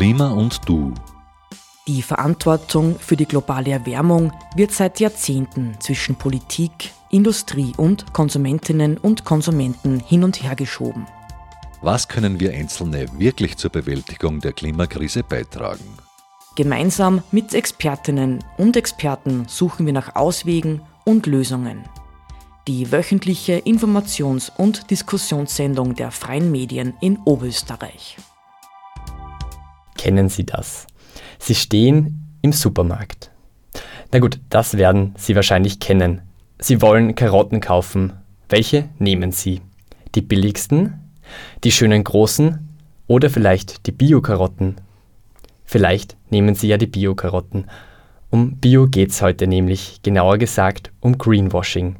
Klima und Du. Die Verantwortung für die globale Erwärmung wird seit Jahrzehnten zwischen Politik, Industrie und Konsumentinnen und Konsumenten hin und her geschoben. Was können wir Einzelne wirklich zur Bewältigung der Klimakrise beitragen? Gemeinsam mit Expertinnen und Experten suchen wir nach Auswegen und Lösungen. Die wöchentliche Informations- und Diskussionssendung der freien Medien in Oberösterreich. Kennen Sie das? Sie stehen im Supermarkt. Na gut, das werden Sie wahrscheinlich kennen. Sie wollen Karotten kaufen. Welche nehmen Sie? Die billigsten? Die schönen großen? Oder vielleicht die Bio-Karotten? Vielleicht nehmen Sie ja die Bio-Karotten. Um Bio geht's heute nämlich, genauer gesagt um Greenwashing.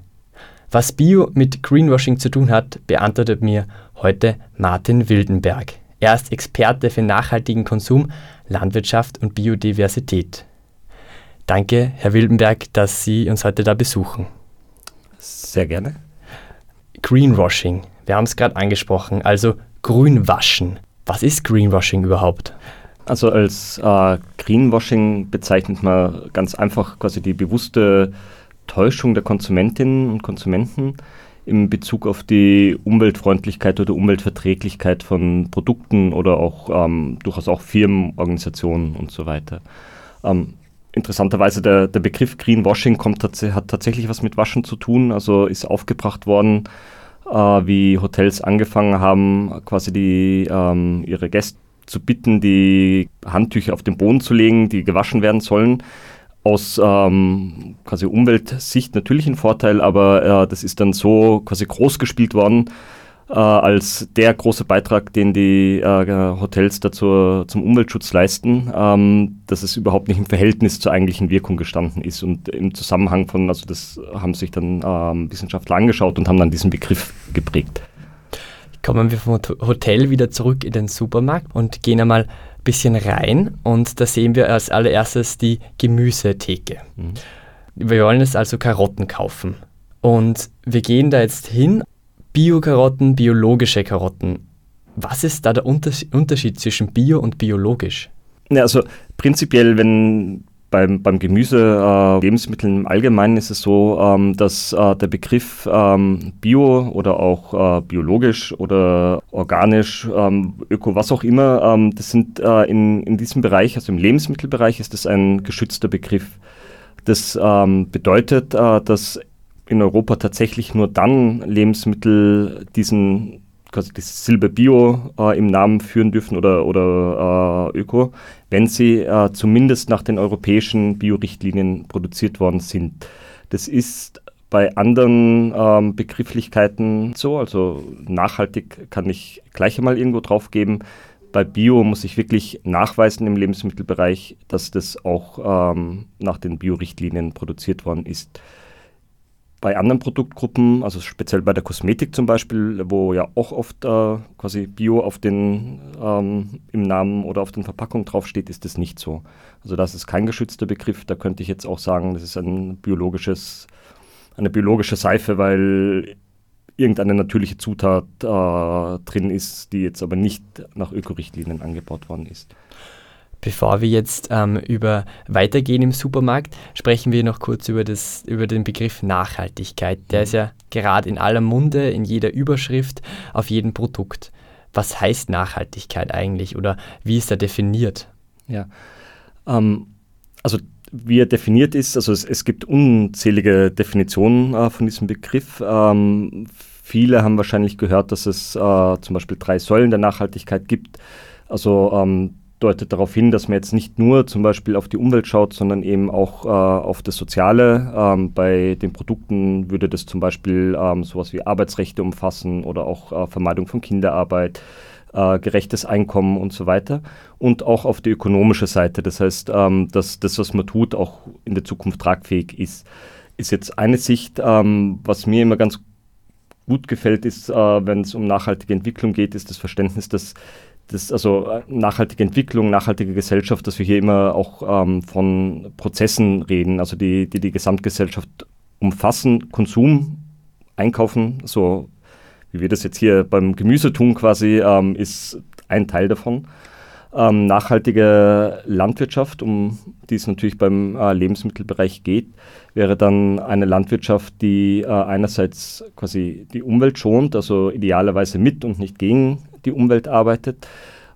Was Bio mit Greenwashing zu tun hat, beantwortet mir heute Martin Wildenberg. Er ist Experte für nachhaltigen Konsum, Landwirtschaft und Biodiversität. Danke, Herr Wildenberg, dass Sie uns heute da besuchen. Sehr gerne. Greenwashing, wir haben es gerade angesprochen, also Grünwaschen. Was ist Greenwashing überhaupt? Also als äh, Greenwashing bezeichnet man ganz einfach quasi die bewusste Täuschung der Konsumentinnen und Konsumenten in Bezug auf die Umweltfreundlichkeit oder Umweltverträglichkeit von Produkten oder auch ähm, durchaus auch Firmen, Organisationen und so weiter. Ähm, interessanterweise der, der Begriff Greenwashing kommt, hat tatsächlich was mit Waschen zu tun, also ist aufgebracht worden, äh, wie Hotels angefangen haben, quasi die, ähm, ihre Gäste zu bitten, die Handtücher auf den Boden zu legen, die gewaschen werden sollen aus ähm, quasi Umweltsicht natürlich ein Vorteil, aber äh, das ist dann so quasi groß gespielt worden äh, als der große Beitrag, den die äh, Hotels dazu zum Umweltschutz leisten, ähm, dass es überhaupt nicht im Verhältnis zur eigentlichen Wirkung gestanden ist und im Zusammenhang von, also das haben sich dann ähm, Wissenschaftler angeschaut und haben dann diesen Begriff geprägt. Kommen wir vom Hotel wieder zurück in den Supermarkt und gehen einmal bisschen rein und da sehen wir als allererstes die Gemüsetheke. Mhm. Wir wollen jetzt also Karotten kaufen. Und wir gehen da jetzt hin, Bio-Karotten, biologische Karotten. Was ist da der Unterschied zwischen Bio und biologisch? Ja, also prinzipiell, wenn beim, beim Gemüse, äh, Lebensmitteln im Allgemeinen ist es so, ähm, dass äh, der Begriff ähm, Bio oder auch äh, biologisch oder organisch, ähm, öko, was auch immer, ähm, das sind äh, in, in diesem Bereich, also im Lebensmittelbereich, ist das ein geschützter Begriff. Das ähm, bedeutet, äh, dass in Europa tatsächlich nur dann Lebensmittel diesen quasi das Silber Bio äh, im Namen führen dürfen oder, oder äh, Öko, wenn sie äh, zumindest nach den europäischen Bio-Richtlinien produziert worden sind. Das ist bei anderen ähm, Begrifflichkeiten so, also nachhaltig kann ich gleich einmal irgendwo drauf geben. Bei Bio muss ich wirklich nachweisen im Lebensmittelbereich, dass das auch ähm, nach den Bio-Richtlinien produziert worden ist bei anderen Produktgruppen, also speziell bei der Kosmetik zum Beispiel, wo ja auch oft äh, quasi Bio auf den, ähm, im Namen oder auf den Verpackungen draufsteht, ist das nicht so. Also das ist kein geschützter Begriff. Da könnte ich jetzt auch sagen, das ist ein biologisches, eine biologische Seife, weil irgendeine natürliche Zutat äh, drin ist, die jetzt aber nicht nach Ökorichtlinien angebaut worden ist. Bevor wir jetzt ähm, über weitergehen im Supermarkt, sprechen wir noch kurz über, das, über den Begriff Nachhaltigkeit. Der ist ja gerade in aller Munde, in jeder Überschrift, auf jedem Produkt. Was heißt Nachhaltigkeit eigentlich oder wie ist er definiert? Ja, ähm, also wie er definiert ist, also es, es gibt unzählige Definitionen äh, von diesem Begriff. Ähm, viele haben wahrscheinlich gehört, dass es äh, zum Beispiel drei Säulen der Nachhaltigkeit gibt. Also ähm, deutet darauf hin, dass man jetzt nicht nur zum Beispiel auf die Umwelt schaut, sondern eben auch äh, auf das Soziale. Ähm, bei den Produkten würde das zum Beispiel ähm, sowas wie Arbeitsrechte umfassen oder auch äh, Vermeidung von Kinderarbeit, äh, gerechtes Einkommen und so weiter. Und auch auf die ökonomische Seite. Das heißt, ähm, dass das, was man tut, auch in der Zukunft tragfähig ist. Ist jetzt eine Sicht, ähm, was mir immer ganz gut gefällt, ist, äh, wenn es um nachhaltige Entwicklung geht, ist das Verständnis, dass das, also äh, nachhaltige Entwicklung, nachhaltige Gesellschaft, dass wir hier immer auch ähm, von Prozessen reden, also die, die die Gesamtgesellschaft umfassen, Konsum, Einkaufen, so wie wir das jetzt hier beim Gemüse tun quasi, ähm, ist ein Teil davon. Ähm, nachhaltige Landwirtschaft, um die es natürlich beim äh, Lebensmittelbereich geht, wäre dann eine Landwirtschaft, die äh, einerseits quasi die Umwelt schont, also idealerweise mit und nicht gegen die Umwelt arbeitet,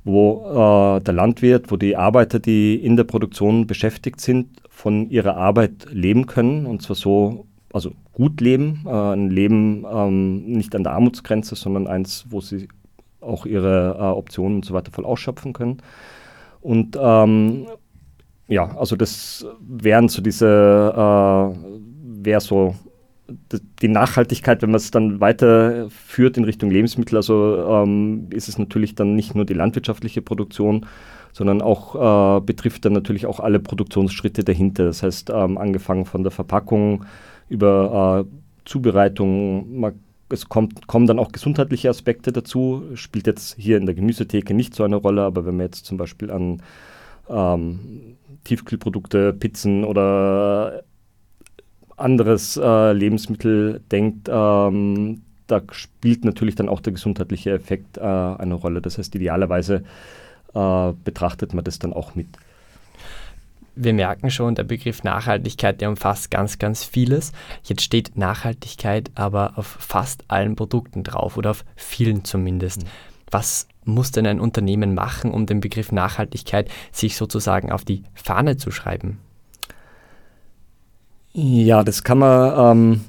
wo äh, der Landwirt, wo die Arbeiter, die in der Produktion beschäftigt sind, von ihrer Arbeit leben können und zwar so, also gut leben, äh, ein Leben ähm, nicht an der Armutsgrenze, sondern eins, wo sie auch ihre äh, Optionen und so weiter voll ausschöpfen können. Und ähm, ja, also das wären so diese, äh, wäre so die Nachhaltigkeit, wenn man es dann weiterführt in Richtung Lebensmittel, also ähm, ist es natürlich dann nicht nur die landwirtschaftliche Produktion, sondern auch äh, betrifft dann natürlich auch alle Produktionsschritte dahinter. Das heißt, ähm, angefangen von der Verpackung über äh, Zubereitung, man es kommt, kommen dann auch gesundheitliche Aspekte dazu, spielt jetzt hier in der Gemüsetheke nicht so eine Rolle, aber wenn man jetzt zum Beispiel an ähm, Tiefkühlprodukte, Pizzen oder anderes äh, Lebensmittel denkt, ähm, da spielt natürlich dann auch der gesundheitliche Effekt äh, eine Rolle. Das heißt, idealerweise äh, betrachtet man das dann auch mit wir merken schon, der Begriff Nachhaltigkeit, der umfasst ganz, ganz vieles. Jetzt steht Nachhaltigkeit aber auf fast allen Produkten drauf oder auf vielen zumindest. Mhm. Was muss denn ein Unternehmen machen, um den Begriff Nachhaltigkeit sich sozusagen auf die Fahne zu schreiben? Ja, das kann man, ähm,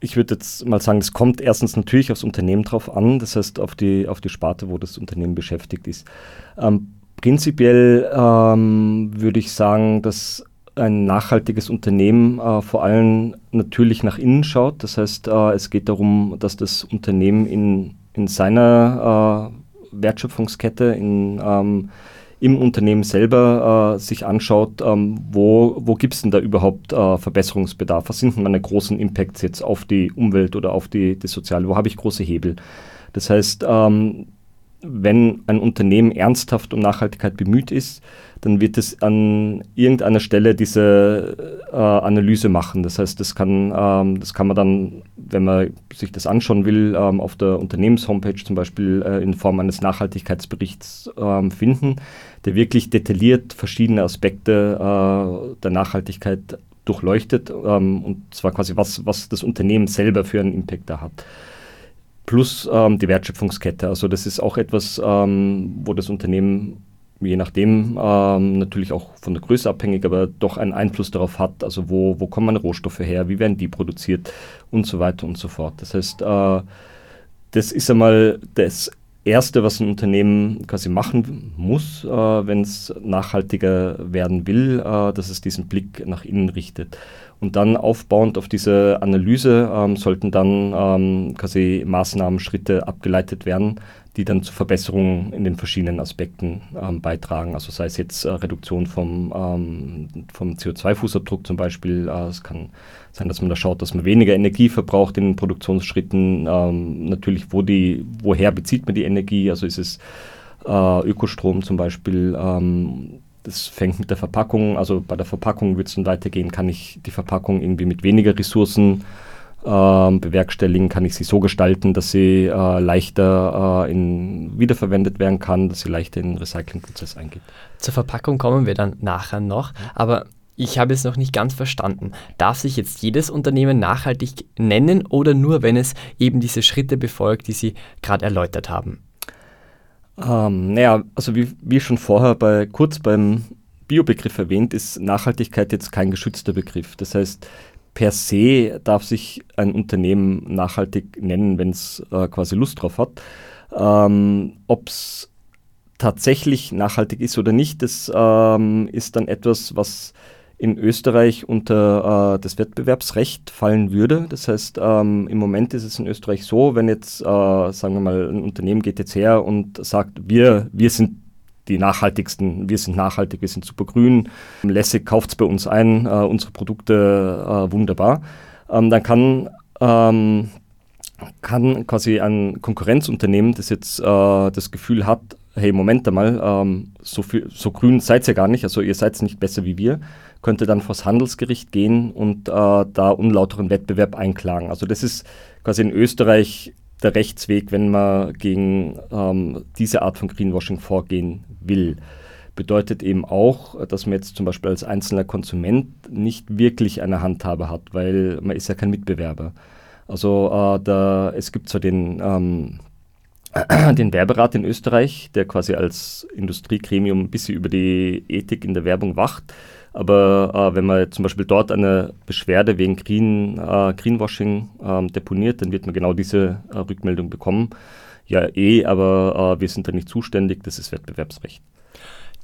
ich würde jetzt mal sagen, das kommt erstens natürlich aufs Unternehmen drauf an, das heißt auf die, auf die Sparte, wo das Unternehmen beschäftigt ist. Ähm, Prinzipiell ähm, würde ich sagen, dass ein nachhaltiges Unternehmen äh, vor allem natürlich nach innen schaut. Das heißt, äh, es geht darum, dass das Unternehmen in, in seiner äh, Wertschöpfungskette, in, ähm, im Unternehmen selber äh, sich anschaut, ähm, wo, wo gibt es denn da überhaupt äh, Verbesserungsbedarf? Was sind denn meine großen Impacts jetzt auf die Umwelt oder auf die, das Soziale? Wo habe ich große Hebel? Das heißt, ähm, wenn ein Unternehmen ernsthaft um Nachhaltigkeit bemüht ist, dann wird es an irgendeiner Stelle diese äh, Analyse machen. Das heißt, das kann, ähm, das kann man dann, wenn man sich das anschauen will, ähm, auf der Unternehmenshomepage zum Beispiel äh, in Form eines Nachhaltigkeitsberichts ähm, finden, der wirklich detailliert verschiedene Aspekte äh, der Nachhaltigkeit durchleuchtet ähm, und zwar quasi, was, was das Unternehmen selber für einen Impact da hat plus ähm, die Wertschöpfungskette. Also das ist auch etwas, ähm, wo das Unternehmen je nachdem ähm, natürlich auch von der Größe abhängig, aber doch einen Einfluss darauf hat, also wo, wo kommen Rohstoffe her, wie werden die produziert und so weiter und so fort. Das heißt, äh, das ist einmal das Erste, was ein Unternehmen quasi machen muss, äh, wenn es nachhaltiger werden will, äh, dass es diesen Blick nach innen richtet. Und dann aufbauend auf diese Analyse ähm, sollten dann ähm, quasi Maßnahmen, Schritte abgeleitet werden, die dann zu Verbesserungen in den verschiedenen Aspekten ähm, beitragen. Also sei es jetzt äh, Reduktion vom, ähm, vom CO2-Fußabdruck zum Beispiel. Äh, es kann sein, dass man da schaut, dass man weniger Energie verbraucht in den Produktionsschritten. Ähm, natürlich, wo die, woher bezieht man die Energie? Also ist es äh, Ökostrom zum Beispiel ähm, das fängt mit der Verpackung, also bei der Verpackung wird es dann weitergehen, kann ich die Verpackung irgendwie mit weniger Ressourcen äh, bewerkstelligen, kann ich sie so gestalten, dass sie äh, leichter äh, in, wiederverwendet werden kann, dass sie leichter in den Recyclingprozess eingeht. Zur Verpackung kommen wir dann nachher noch, aber ich habe es noch nicht ganz verstanden. Darf sich jetzt jedes Unternehmen nachhaltig nennen oder nur, wenn es eben diese Schritte befolgt, die Sie gerade erläutert haben? Ähm, naja, also wie, wie schon vorher bei, kurz beim Biobegriff erwähnt, ist Nachhaltigkeit jetzt kein geschützter Begriff. Das heißt, per se darf sich ein Unternehmen nachhaltig nennen, wenn es äh, quasi Lust drauf hat. Ähm, Ob es tatsächlich nachhaltig ist oder nicht, das ähm, ist dann etwas, was in Österreich unter äh, das Wettbewerbsrecht fallen würde. Das heißt, ähm, im Moment ist es in Österreich so, wenn jetzt, äh, sagen wir mal, ein Unternehmen geht jetzt her und sagt, wir, wir sind die nachhaltigsten, wir sind nachhaltig, wir sind super grün, lässig kauft es bei uns ein, äh, unsere Produkte äh, wunderbar, ähm, dann kann, ähm, kann quasi ein Konkurrenzunternehmen, das jetzt äh, das Gefühl hat, hey, Moment einmal, ähm, so, viel, so grün seid ihr gar nicht, also ihr seid nicht besser wie wir, könnte dann vors Handelsgericht gehen und äh, da unlauteren Wettbewerb einklagen. Also das ist quasi in Österreich der Rechtsweg, wenn man gegen ähm, diese Art von Greenwashing vorgehen will. Bedeutet eben auch, dass man jetzt zum Beispiel als einzelner Konsument nicht wirklich eine Handhabe hat, weil man ist ja kein Mitbewerber. Also äh, da, es gibt zwar den, ähm, den Werberat in Österreich, der quasi als Industriegremium ein bisschen über die Ethik in der Werbung wacht, aber äh, wenn man zum Beispiel dort eine Beschwerde wegen Green, äh, Greenwashing äh, deponiert, dann wird man genau diese äh, Rückmeldung bekommen. Ja, eh, aber äh, wir sind da nicht zuständig, das ist Wettbewerbsrecht.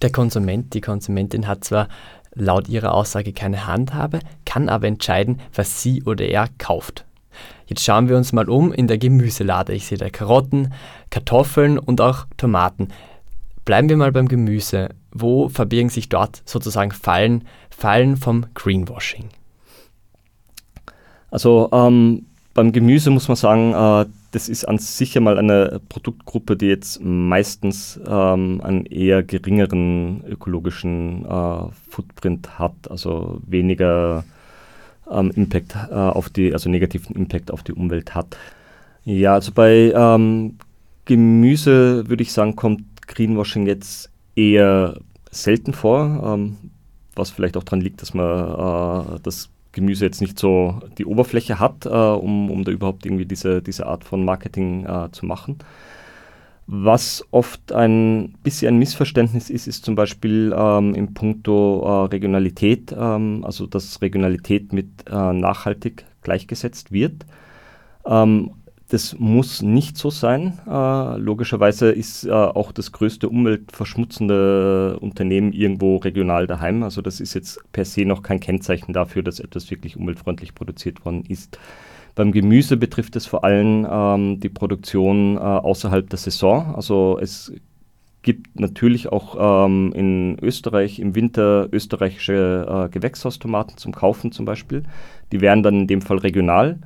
Der Konsument, die Konsumentin hat zwar laut ihrer Aussage keine Handhabe, kann aber entscheiden, was sie oder er kauft. Jetzt schauen wir uns mal um in der Gemüselade. Ich sehe da Karotten, Kartoffeln und auch Tomaten. Bleiben wir mal beim Gemüse wo verbirgen sich dort sozusagen Fallen, Fallen vom Greenwashing? Also ähm, beim Gemüse muss man sagen, äh, das ist an sich ja mal eine Produktgruppe, die jetzt meistens ähm, einen eher geringeren ökologischen äh, Footprint hat, also weniger ähm, Impact äh, auf die, also negativen Impact auf die Umwelt hat. Ja, also bei ähm, Gemüse würde ich sagen, kommt Greenwashing jetzt eher selten vor, ähm, was vielleicht auch daran liegt, dass man äh, das Gemüse jetzt nicht so die Oberfläche hat, äh, um, um da überhaupt irgendwie diese, diese Art von Marketing äh, zu machen. Was oft ein bisschen ein Missverständnis ist, ist zum Beispiel ähm, im Punkto äh, Regionalität, ähm, also dass Regionalität mit äh, nachhaltig gleichgesetzt wird. Ähm, das muss nicht so sein. Äh, logischerweise ist äh, auch das größte umweltverschmutzende Unternehmen irgendwo regional daheim. Also das ist jetzt per se noch kein Kennzeichen dafür, dass etwas wirklich umweltfreundlich produziert worden ist. Beim Gemüse betrifft es vor allem ähm, die Produktion äh, außerhalb der Saison. Also es gibt natürlich auch ähm, in Österreich im Winter österreichische äh, Gewächshaustomaten zum Kaufen zum Beispiel. Die wären dann in dem Fall regional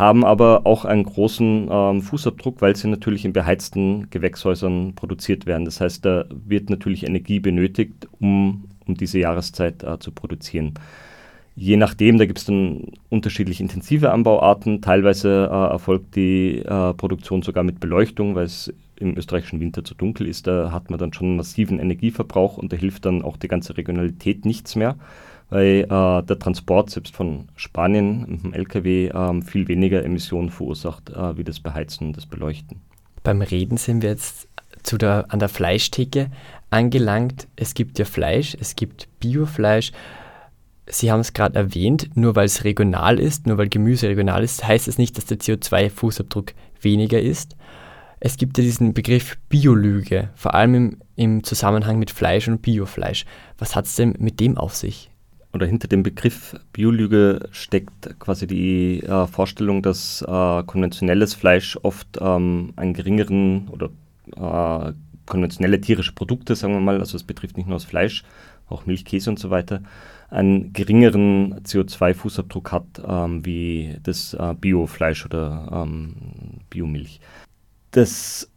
haben aber auch einen großen ähm, Fußabdruck, weil sie natürlich in beheizten Gewächshäusern produziert werden. Das heißt, da wird natürlich Energie benötigt, um, um diese Jahreszeit äh, zu produzieren. Je nachdem, da gibt es dann unterschiedlich intensive Anbauarten. Teilweise äh, erfolgt die äh, Produktion sogar mit Beleuchtung, weil es im österreichischen Winter zu dunkel ist. Da hat man dann schon massiven Energieverbrauch und da hilft dann auch die ganze Regionalität nichts mehr weil äh, der Transport selbst von Spanien mit dem LKW äh, viel weniger Emissionen verursacht äh, wie das Beheizen und das Beleuchten. Beim Reden sind wir jetzt zu der, an der Fleischtheke angelangt. Es gibt ja Fleisch, es gibt Biofleisch. Sie haben es gerade erwähnt, nur weil es regional ist, nur weil Gemüse regional ist, heißt es nicht, dass der CO2-Fußabdruck weniger ist. Es gibt ja diesen Begriff Biolüge, vor allem im, im Zusammenhang mit Fleisch und Biofleisch. Was hat es denn mit dem auf sich? Oder hinter dem Begriff Biolüge steckt quasi die äh, Vorstellung, dass äh, konventionelles Fleisch oft ähm, einen geringeren oder äh, konventionelle tierische Produkte, sagen wir mal, also es betrifft nicht nur das Fleisch, auch Milch, Käse und so weiter, einen geringeren CO2-Fußabdruck hat ähm, wie das äh, Biofleisch oder ähm, Biomilch. Das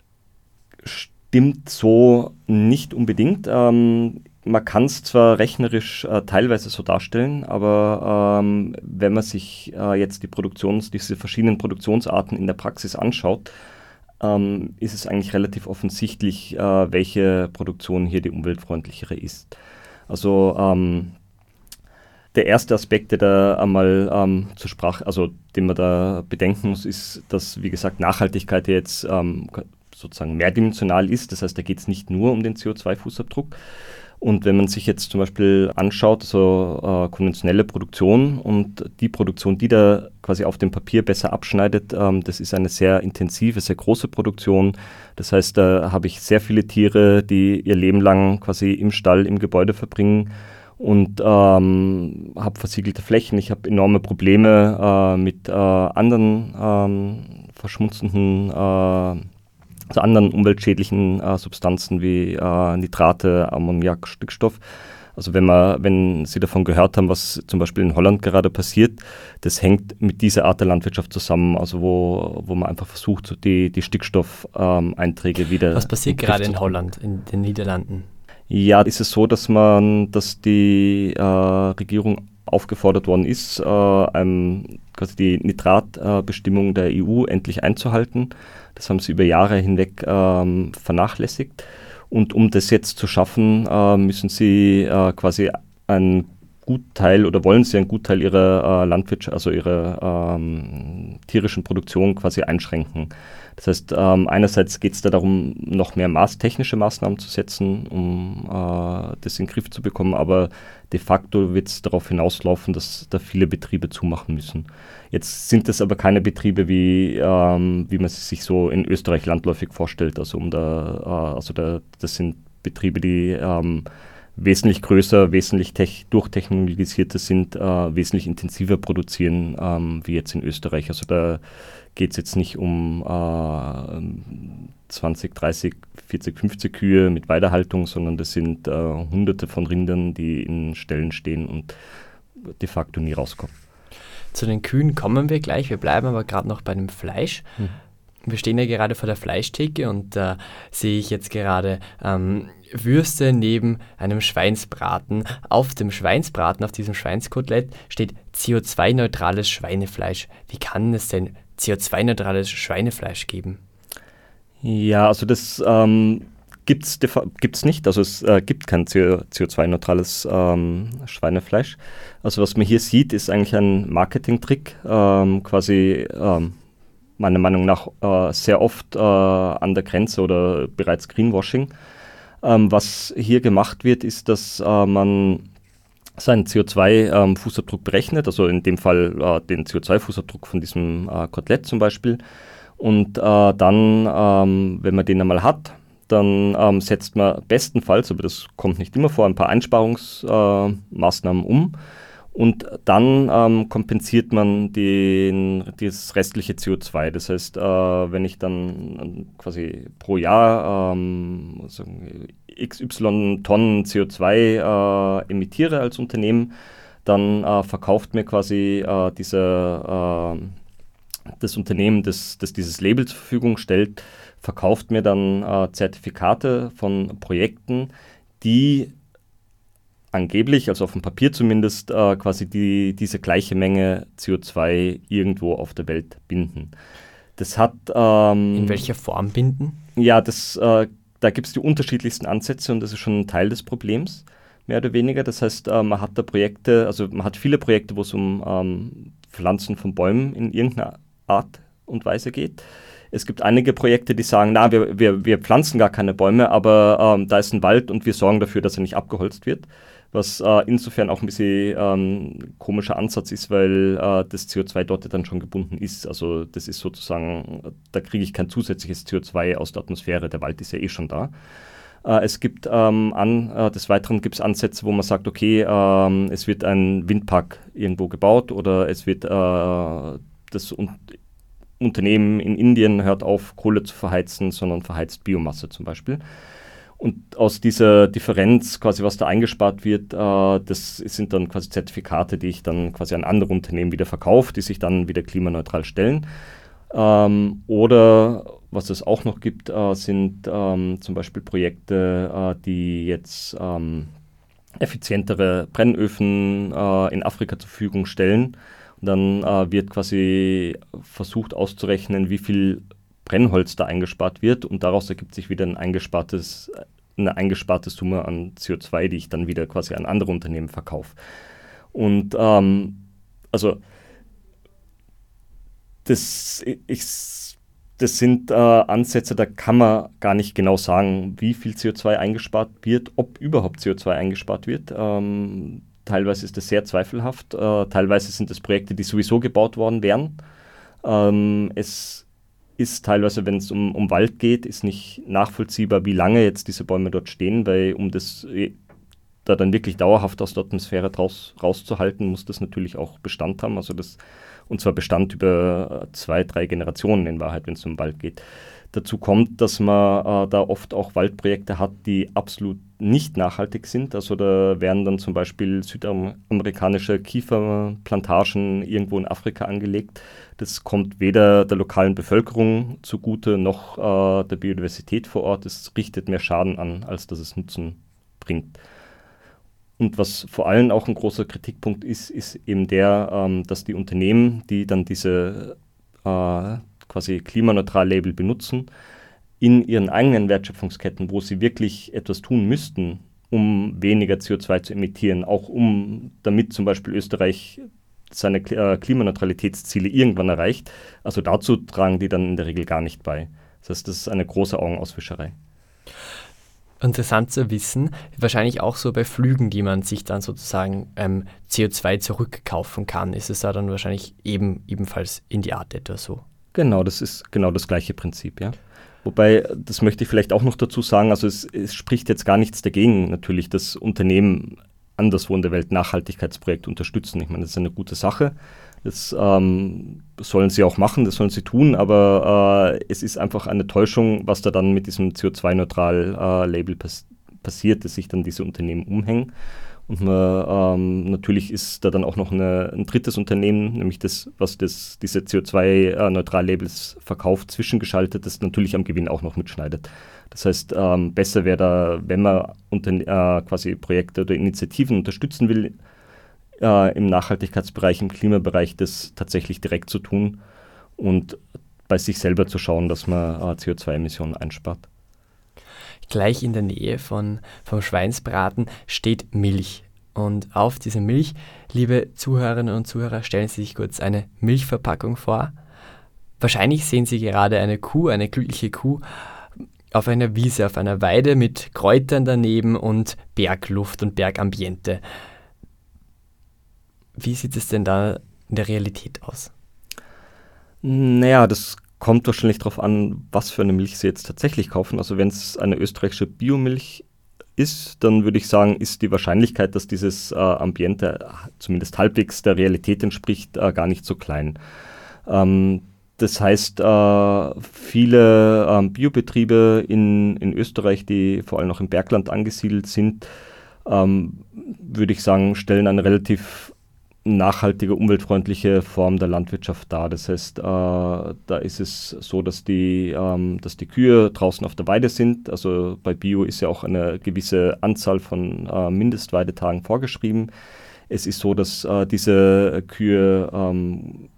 stimmt so nicht unbedingt. Ähm, man kann es zwar rechnerisch äh, teilweise so darstellen, aber ähm, wenn man sich äh, jetzt die Produktions, diese verschiedenen Produktionsarten in der Praxis anschaut, ähm, ist es eigentlich relativ offensichtlich, äh, welche Produktion hier die umweltfreundlichere ist. Also ähm, der erste Aspekt, der da einmal ähm, zur Sprache, also den man da bedenken muss, ist, dass, wie gesagt, Nachhaltigkeit jetzt ähm, sozusagen mehrdimensional ist. Das heißt, da geht es nicht nur um den CO2-Fußabdruck, und wenn man sich jetzt zum Beispiel anschaut, so äh, konventionelle Produktion und die Produktion, die da quasi auf dem Papier besser abschneidet, ähm, das ist eine sehr intensive, sehr große Produktion. Das heißt, da habe ich sehr viele Tiere, die ihr Leben lang quasi im Stall, im Gebäude verbringen und ähm, habe versiegelte Flächen. Ich habe enorme Probleme äh, mit äh, anderen ähm, verschmutzenden äh, zu anderen umweltschädlichen äh, Substanzen wie äh, Nitrate, Ammoniak, Stickstoff. Also wenn man, wenn Sie davon gehört haben, was zum Beispiel in Holland gerade passiert, das hängt mit dieser Art der Landwirtschaft zusammen, also wo, wo man einfach versucht, die, die Stickstoffeinträge ähm, wieder. Was passiert gerade in Holland, in den Niederlanden? Ja, ist es so, dass man, dass die äh, Regierung aufgefordert worden ist, äh, ähm, quasi die Nitratbestimmung der EU endlich einzuhalten. Das haben sie über Jahre hinweg ähm, vernachlässigt. Und um das jetzt zu schaffen, äh, müssen sie äh, quasi einen Gutteil oder wollen sie einen Gutteil ihrer äh, Landwirtschaft, also ihrer ähm, tierischen Produktion quasi einschränken. Das heißt, ähm, einerseits geht es da darum, noch mehr Maß, technische Maßnahmen zu setzen, um äh, das in den Griff zu bekommen, aber de facto wird es darauf hinauslaufen, dass da viele Betriebe zumachen müssen. Jetzt sind das aber keine Betriebe, wie, ähm, wie man sich so in Österreich landläufig vorstellt. Also, um da, äh, also da, das sind Betriebe, die ähm, wesentlich größer, wesentlich durchtechnologisierter sind, äh, wesentlich intensiver produzieren, ähm, wie jetzt in Österreich. Also da geht es jetzt nicht um äh, 20, 30, 40, 50 Kühe mit Weiterhaltung, sondern das sind äh, hunderte von Rindern, die in Ställen stehen und de facto nie rauskommen. Zu den Kühen kommen wir gleich, wir bleiben aber gerade noch bei dem Fleisch. Hm. Wir stehen ja gerade vor der Fleischtheke und da äh, sehe ich jetzt gerade ähm, Würste neben einem Schweinsbraten. Auf dem Schweinsbraten, auf diesem Schweinskotelett steht CO2-neutrales Schweinefleisch. Wie kann es denn CO2-neutrales Schweinefleisch geben? Ja, also das ähm, gibt es nicht. Also es äh, gibt kein CO2-neutrales ähm, Schweinefleisch. Also was man hier sieht, ist eigentlich ein Marketing-Trick, ähm, quasi ähm, meiner Meinung nach äh, sehr oft äh, an der Grenze oder bereits Greenwashing. Ähm, was hier gemacht wird, ist, dass äh, man seinen CO2-Fußabdruck ähm, berechnet, also in dem Fall äh, den CO2-Fußabdruck von diesem äh, Kotelett zum Beispiel. Und äh, dann, ähm, wenn man den einmal hat, dann ähm, setzt man bestenfalls, aber das kommt nicht immer vor, ein paar Einsparungsmaßnahmen um und dann ähm, kompensiert man den, das restliche CO2. Das heißt, äh, wenn ich dann quasi pro Jahr ähm, XY Tonnen CO2 äh, emittiere als Unternehmen, dann äh, verkauft mir quasi äh, diese, äh, das Unternehmen, das, das dieses Label zur Verfügung stellt, verkauft mir dann äh, Zertifikate von Projekten, die angeblich, also auf dem Papier zumindest, äh, quasi die, diese gleiche Menge CO2 irgendwo auf der Welt binden. Das hat. Ähm, In welcher Form binden? Ja, das, äh, da gibt es die unterschiedlichsten Ansätze und das ist schon ein Teil des Problems, mehr oder weniger. Das heißt, äh, man hat da Projekte, also man hat viele Projekte, wo es um ähm, Pflanzen von Bäumen in irgendeiner Art und Weise geht. Es gibt einige Projekte, die sagen, na, wir, wir, wir pflanzen gar keine Bäume, aber ähm, da ist ein Wald und wir sorgen dafür, dass er nicht abgeholzt wird was äh, insofern auch ein bisschen ähm, komischer Ansatz ist, weil äh, das CO2 dort dann schon gebunden ist. Also das ist sozusagen, da kriege ich kein zusätzliches CO2 aus der Atmosphäre, der Wald ist ja eh schon da. Äh, es gibt ähm, an, äh, des Weiteren gibt es Ansätze, wo man sagt, okay, ähm, es wird ein Windpark irgendwo gebaut oder es wird äh, das un Unternehmen in Indien hört auf, Kohle zu verheizen, sondern verheizt Biomasse zum Beispiel. Und aus dieser Differenz, quasi was da eingespart wird, äh, das sind dann quasi Zertifikate, die ich dann quasi an andere Unternehmen wieder verkaufe, die sich dann wieder klimaneutral stellen. Ähm, oder was es auch noch gibt, äh, sind ähm, zum Beispiel Projekte, äh, die jetzt ähm, effizientere Brennöfen äh, in Afrika zur Verfügung stellen. Und dann äh, wird quasi versucht auszurechnen, wie viel Brennholz da eingespart wird und daraus ergibt sich wieder ein eingespartes, eine eingesparte Summe an CO2, die ich dann wieder quasi an andere Unternehmen verkaufe. Und ähm, also das, ich, das sind äh, Ansätze, da kann man gar nicht genau sagen, wie viel CO2 eingespart wird, ob überhaupt CO2 eingespart wird. Ähm, teilweise ist das sehr zweifelhaft, äh, teilweise sind das Projekte, die sowieso gebaut worden wären. Ähm, es ist teilweise, wenn es um, um Wald geht, ist nicht nachvollziehbar, wie lange jetzt diese Bäume dort stehen, weil um das äh, da dann wirklich dauerhaft aus der Atmosphäre draus, rauszuhalten, muss das natürlich auch Bestand haben. Also das, und zwar Bestand über zwei, drei Generationen in Wahrheit, wenn es um Wald geht. Dazu kommt, dass man äh, da oft auch Waldprojekte hat, die absolut nicht nachhaltig sind. Also da werden dann zum Beispiel südamerikanische Kieferplantagen irgendwo in Afrika angelegt. Das kommt weder der lokalen Bevölkerung zugute noch äh, der Biodiversität vor Ort. Es richtet mehr Schaden an, als dass es Nutzen bringt. Und was vor allem auch ein großer Kritikpunkt ist, ist eben der, ähm, dass die Unternehmen, die dann diese äh, quasi Klimaneutral-Label benutzen, in ihren eigenen Wertschöpfungsketten, wo sie wirklich etwas tun müssten, um weniger CO2 zu emittieren, auch um damit zum Beispiel Österreich seine äh, Klimaneutralitätsziele irgendwann erreicht. Also dazu tragen die dann in der Regel gar nicht bei. Das heißt, das ist eine große Augenauswischerei. Interessant zu wissen, wahrscheinlich auch so bei Flügen, die man sich dann sozusagen ähm, CO2 zurückkaufen kann, ist es da dann wahrscheinlich eben ebenfalls in die Art etwa so. Genau, das ist genau das gleiche Prinzip, ja. Wobei, das möchte ich vielleicht auch noch dazu sagen, also es, es spricht jetzt gar nichts dagegen, natürlich, dass Unternehmen anderswo in der Welt Nachhaltigkeitsprojekte unterstützen. Ich meine, das ist eine gute Sache. Das ähm, sollen sie auch machen, das sollen sie tun, aber äh, es ist einfach eine Täuschung, was da dann mit diesem CO2-Neutral-Label äh, pass passiert, dass sich dann diese Unternehmen umhängen. Und man, ähm, natürlich ist da dann auch noch eine, ein drittes Unternehmen, nämlich das, was das, diese CO2-Neutral-Labels verkauft, zwischengeschaltet, das natürlich am Gewinn auch noch mitschneidet. Das heißt, ähm, besser wäre da, wenn man unter, äh, quasi Projekte oder Initiativen unterstützen will, äh, im Nachhaltigkeitsbereich, im Klimabereich, das tatsächlich direkt zu tun und bei sich selber zu schauen, dass man äh, CO2-Emissionen einspart. Gleich in der Nähe von, vom Schweinsbraten steht Milch. Und auf dieser Milch, liebe Zuhörerinnen und Zuhörer, stellen Sie sich kurz eine Milchverpackung vor. Wahrscheinlich sehen Sie gerade eine Kuh, eine glückliche Kuh, auf einer Wiese, auf einer Weide mit Kräutern daneben und Bergluft und Bergambiente. Wie sieht es denn da in der Realität aus? Naja, das kommt wahrscheinlich darauf an, was für eine Milch Sie jetzt tatsächlich kaufen. Also wenn es eine österreichische Biomilch ist, dann würde ich sagen, ist die Wahrscheinlichkeit, dass dieses äh, Ambiente zumindest halbwegs der Realität entspricht, äh, gar nicht so klein. Ähm, das heißt, äh, viele ähm, Biobetriebe in, in Österreich, die vor allem auch im Bergland angesiedelt sind, ähm, würde ich sagen, stellen eine relativ nachhaltige, umweltfreundliche Form der Landwirtschaft dar. Das heißt, äh, da ist es so, dass die, ähm, dass die Kühe draußen auf der Weide sind. Also bei Bio ist ja auch eine gewisse Anzahl von äh, Mindestweidetagen vorgeschrieben. Es ist so, dass äh, diese Kühe ähm,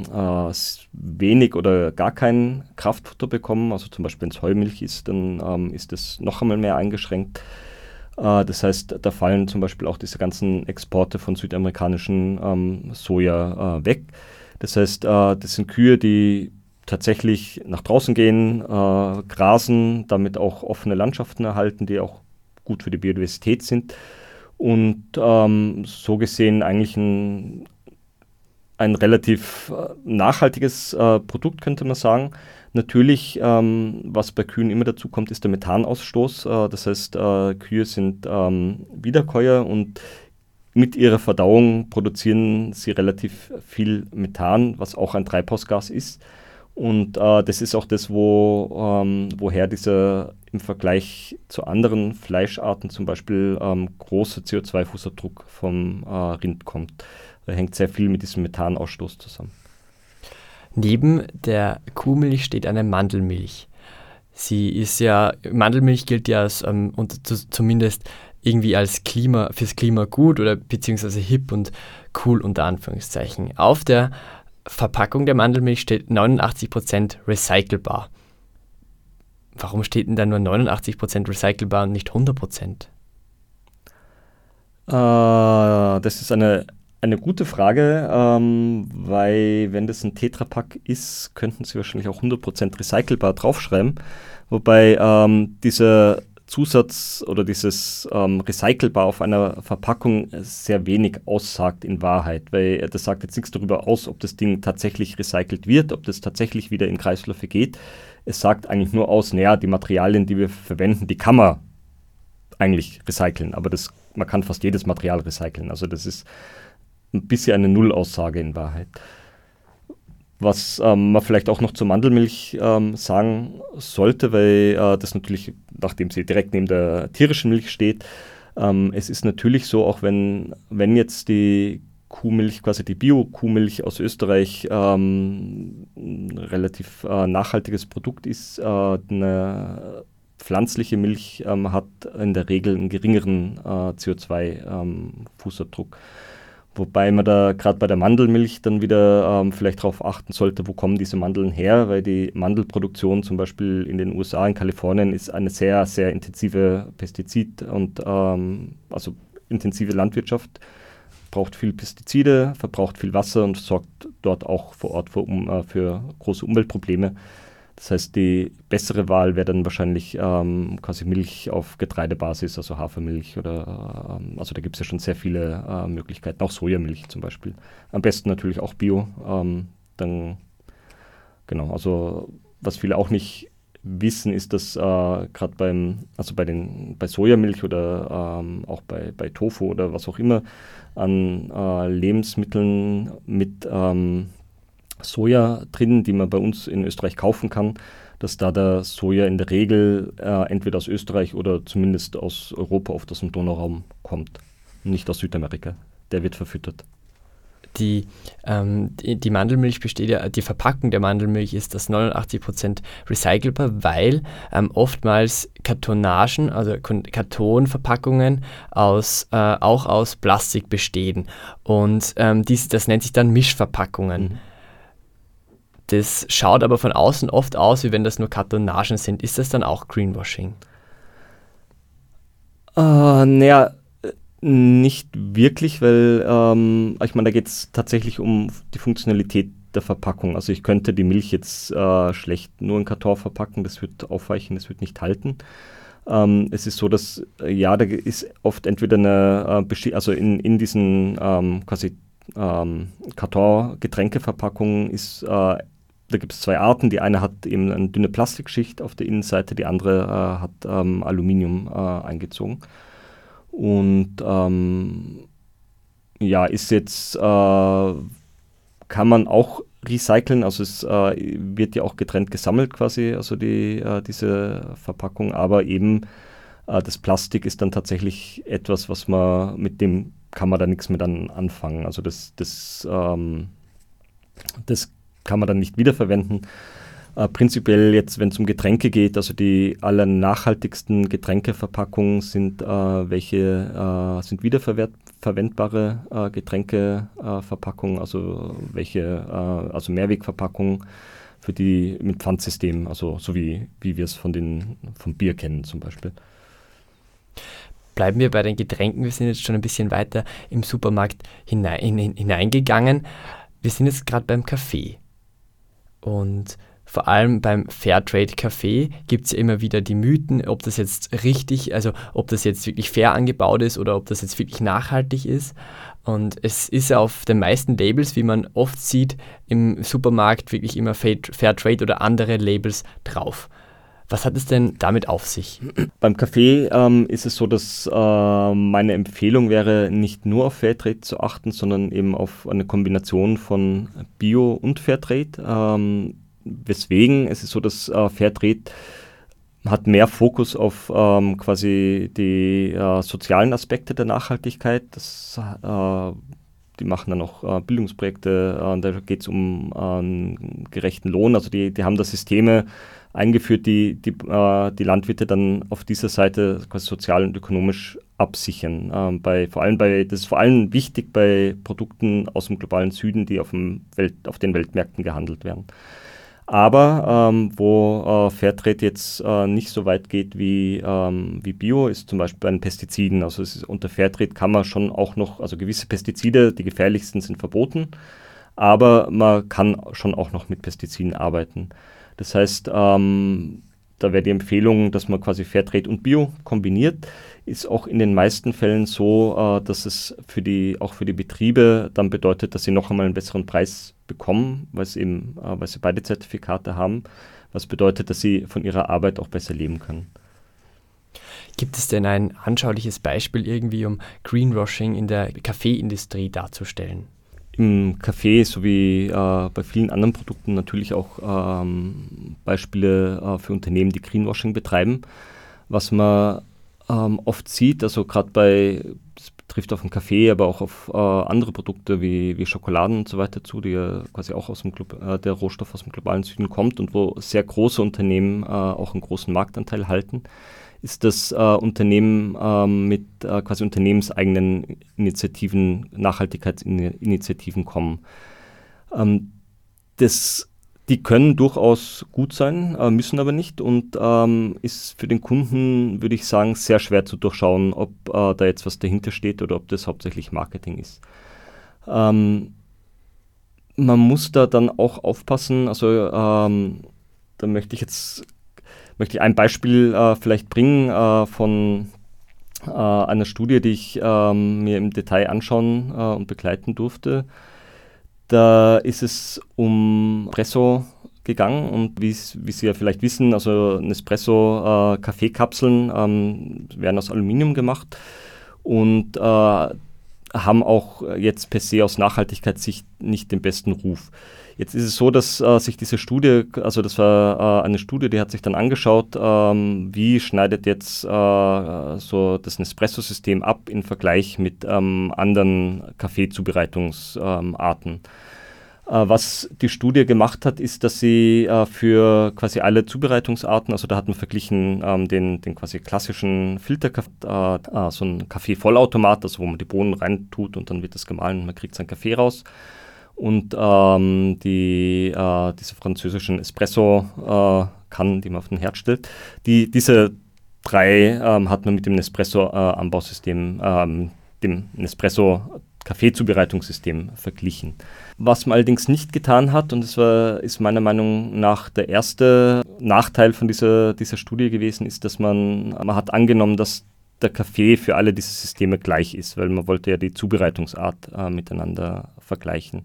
äh, wenig oder gar kein Kraftfutter bekommen. Also zum Beispiel, wenn es Heumilch ist, dann ähm, ist es noch einmal mehr eingeschränkt. Äh, das heißt, da fallen zum Beispiel auch diese ganzen Exporte von südamerikanischem ähm, Soja äh, weg. Das heißt, äh, das sind Kühe, die tatsächlich nach draußen gehen, äh, grasen, damit auch offene Landschaften erhalten, die auch gut für die Biodiversität sind. Und ähm, so gesehen eigentlich ein, ein relativ äh, nachhaltiges äh, Produkt, könnte man sagen. Natürlich, ähm, was bei Kühen immer dazu kommt, ist der Methanausstoß. Äh, das heißt, äh, Kühe sind ähm, Wiederkäuer und mit ihrer Verdauung produzieren sie relativ viel Methan, was auch ein Treibhausgas ist. Und äh, das ist auch das, wo, ähm, woher dieser im Vergleich zu anderen Fleischarten zum Beispiel ähm, große CO2-Fußabdruck vom äh, Rind kommt. Da hängt sehr viel mit diesem Methanausstoß zusammen. Neben der Kuhmilch steht eine Mandelmilch. Sie ist ja, Mandelmilch gilt ja als, ähm, und zumindest irgendwie als Klima, fürs Klima gut oder beziehungsweise hip und cool unter Anführungszeichen. Auf der Verpackung der Mandelmilch steht 89% recycelbar. Warum steht denn da nur 89% recycelbar und nicht 100%? Äh, das ist eine eine gute Frage, ähm, weil wenn das ein Tetrapack ist, könnten Sie wahrscheinlich auch 100% recycelbar draufschreiben. Wobei ähm, dieser Zusatz oder dieses ähm, recycelbar auf einer Verpackung sehr wenig aussagt in Wahrheit, weil das sagt jetzt nichts darüber aus, ob das Ding tatsächlich recycelt wird, ob das tatsächlich wieder in Kreisläufe geht. Es sagt eigentlich nur aus, naja, die Materialien, die wir verwenden, die kann man eigentlich recyceln, aber das, man kann fast jedes Material recyceln. Also das ist ein bisschen eine Nullaussage in Wahrheit. Was ähm, man vielleicht auch noch zur Mandelmilch ähm, sagen sollte, weil äh, das natürlich, nachdem sie direkt neben der tierischen Milch steht, ähm, es ist natürlich so, auch wenn, wenn jetzt die Kuhmilch, quasi die Bio-Kuhmilch aus Österreich ähm, ein relativ äh, nachhaltiges Produkt ist, äh, eine pflanzliche Milch ähm, hat in der Regel einen geringeren äh, CO2-Fußabdruck. Wobei man da gerade bei der Mandelmilch dann wieder ähm, vielleicht darauf achten sollte, wo kommen diese Mandeln her, weil die Mandelproduktion zum Beispiel in den USA, in Kalifornien, ist eine sehr, sehr intensive Pestizid- und ähm, also intensive Landwirtschaft, braucht viel Pestizide, verbraucht viel Wasser und sorgt dort auch vor Ort für, um, äh, für große Umweltprobleme. Das heißt, die bessere Wahl wäre dann wahrscheinlich ähm, quasi Milch auf Getreidebasis, also Hafermilch oder ähm, also da gibt es ja schon sehr viele äh, Möglichkeiten, auch Sojamilch zum Beispiel. Am besten natürlich auch Bio. Ähm, dann genau, also was viele auch nicht wissen, ist, dass äh, gerade beim, also bei den bei Sojamilch oder ähm, auch bei, bei Tofu oder was auch immer an äh, Lebensmitteln mit ähm, Soja drin, die man bei uns in Österreich kaufen kann, dass da der Soja in der Regel äh, entweder aus Österreich oder zumindest aus Europa, oft aus dem Donauraum kommt, nicht aus Südamerika. Der wird verfüttert. Die, ähm, die, die, Mandelmilch besteht ja, die Verpackung der Mandelmilch ist das 89% recycelbar, weil ähm, oftmals Kartonagen, also Kartonverpackungen aus, äh, auch aus Plastik bestehen. Und ähm, dies, das nennt sich dann Mischverpackungen. Mhm. Das schaut aber von außen oft aus, wie wenn das nur Kartonagen sind. Ist das dann auch Greenwashing? Uh, naja, nicht wirklich, weil ähm, ich meine, da geht es tatsächlich um die Funktionalität der Verpackung. Also ich könnte die Milch jetzt äh, schlecht nur in Karton verpacken, das wird aufweichen, das wird nicht halten. Ähm, es ist so, dass äh, ja, da ist oft entweder eine, äh, also in, in diesen ähm, quasi ähm, Karton-Getränkeverpackungen ist äh, da gibt es zwei Arten. Die eine hat eben eine dünne Plastikschicht auf der Innenseite, die andere äh, hat ähm, Aluminium äh, eingezogen. Und ähm, ja, ist jetzt, äh, kann man auch recyceln, also es äh, wird ja auch getrennt gesammelt quasi, also die, äh, diese Verpackung, aber eben äh, das Plastik ist dann tatsächlich etwas, was man, mit dem kann man da nichts mehr dann anfangen. Also das, das, ähm, das kann man dann nicht wiederverwenden. Äh, prinzipiell jetzt, wenn es um Getränke geht, also die allernachhaltigsten Getränkeverpackungen sind äh, welche äh, sind wiederverwendbare äh, Getränkeverpackungen, also welche äh, also Mehrwegverpackungen für die mit Pfandsystem, also so wie, wie wir es von den vom Bier kennen zum Beispiel. Bleiben wir bei den Getränken. Wir sind jetzt schon ein bisschen weiter im Supermarkt hinein, hineingegangen. Wir sind jetzt gerade beim Kaffee. Und vor allem beim Fairtrade Kaffee gibt es ja immer wieder die Mythen, ob das jetzt richtig, also ob das jetzt wirklich fair angebaut ist oder ob das jetzt wirklich nachhaltig ist. Und es ist ja auf den meisten Labels, wie man oft sieht, im Supermarkt wirklich immer Fairtrade oder andere Labels drauf. Was hat es denn damit auf sich? Beim Kaffee ähm, ist es so, dass äh, meine Empfehlung wäre, nicht nur auf Fairtrade zu achten, sondern eben auf eine Kombination von Bio und Fairtrade. Ähm, weswegen es ist so, dass äh, Fairtrade hat mehr Fokus auf ähm, quasi die äh, sozialen Aspekte der Nachhaltigkeit. Das, äh, die machen dann auch äh, Bildungsprojekte, äh, da geht es um einen gerechten Lohn. Also die, die haben da Systeme, eingeführt, die, die, äh, die Landwirte dann auf dieser Seite quasi sozial und ökonomisch absichern. Ähm, bei, vor allem bei, das ist vor allem wichtig bei Produkten aus dem globalen Süden, die auf, dem Welt, auf den Weltmärkten gehandelt werden. Aber ähm, wo äh, Fairtrade jetzt äh, nicht so weit geht wie, ähm, wie Bio, ist zum Beispiel bei den Pestiziden. Also ist, unter Fairtrade kann man schon auch noch, also gewisse Pestizide, die gefährlichsten sind verboten, aber man kann schon auch noch mit Pestiziden arbeiten. Das heißt, ähm, da wäre die Empfehlung, dass man quasi Fairtrade und Bio kombiniert. Ist auch in den meisten Fällen so, äh, dass es für die, auch für die Betriebe dann bedeutet, dass sie noch einmal einen besseren Preis bekommen, weil sie eben, äh, weil sie beide Zertifikate haben, was bedeutet, dass sie von ihrer Arbeit auch besser leben können. Gibt es denn ein anschauliches Beispiel irgendwie, um Greenwashing in der Kaffeeindustrie darzustellen? im Kaffee sowie äh, bei vielen anderen Produkten natürlich auch ähm, Beispiele äh, für Unternehmen, die Greenwashing betreiben. Was man ähm, oft sieht, also gerade bei, das betrifft auf den Kaffee, aber auch auf äh, andere Produkte wie, wie Schokoladen und so weiter zu, die ja quasi auch aus dem äh, der Rohstoff aus dem globalen Süden kommt und wo sehr große Unternehmen äh, auch einen großen Marktanteil halten, ist, dass äh, Unternehmen ähm, mit äh, quasi unternehmenseigenen Initiativen, Nachhaltigkeitsinitiativen kommen. Ähm, das die können durchaus gut sein, äh, müssen aber nicht und ähm, ist für den Kunden, würde ich sagen, sehr schwer zu durchschauen, ob äh, da jetzt was dahinter steht oder ob das hauptsächlich Marketing ist. Ähm, man muss da dann auch aufpassen, also ähm, da möchte ich jetzt möchte ich ein Beispiel äh, vielleicht bringen äh, von äh, einer Studie, die ich ähm, mir im Detail anschauen äh, und begleiten durfte. Da ist es um Espresso gegangen und wie Sie ja vielleicht wissen, also Nespresso äh, ähm, werden aus Aluminium gemacht und äh, haben auch jetzt per se aus Nachhaltigkeitssicht nicht den besten Ruf. Jetzt ist es so, dass äh, sich diese Studie, also das war äh, eine Studie, die hat sich dann angeschaut, ähm, wie schneidet jetzt äh, so das Nespresso-System ab im Vergleich mit ähm, anderen Kaffeezubereitungsarten. Äh, was die Studie gemacht hat, ist, dass sie äh, für quasi alle Zubereitungsarten, also da hat man verglichen ähm, den, den quasi klassischen Filterkaffee, äh, so ein Kaffee-Vollautomat, also wo man die Bohnen reintut und dann wird das gemahlen und man kriegt seinen Kaffee raus und ähm, die, äh, diese französischen Espresso-Kannen, äh, die man auf den Herd stellt. Die, diese drei ähm, hat man mit dem Nespresso-Anbausystem, äh, ähm, dem Nespresso-Kaffeezubereitungssystem verglichen. Was man allerdings nicht getan hat, und das war, ist meiner Meinung nach der erste Nachteil von dieser, dieser Studie gewesen, ist, dass man, man hat angenommen, dass der Kaffee für alle diese Systeme gleich ist, weil man wollte ja die Zubereitungsart äh, miteinander vergleichen.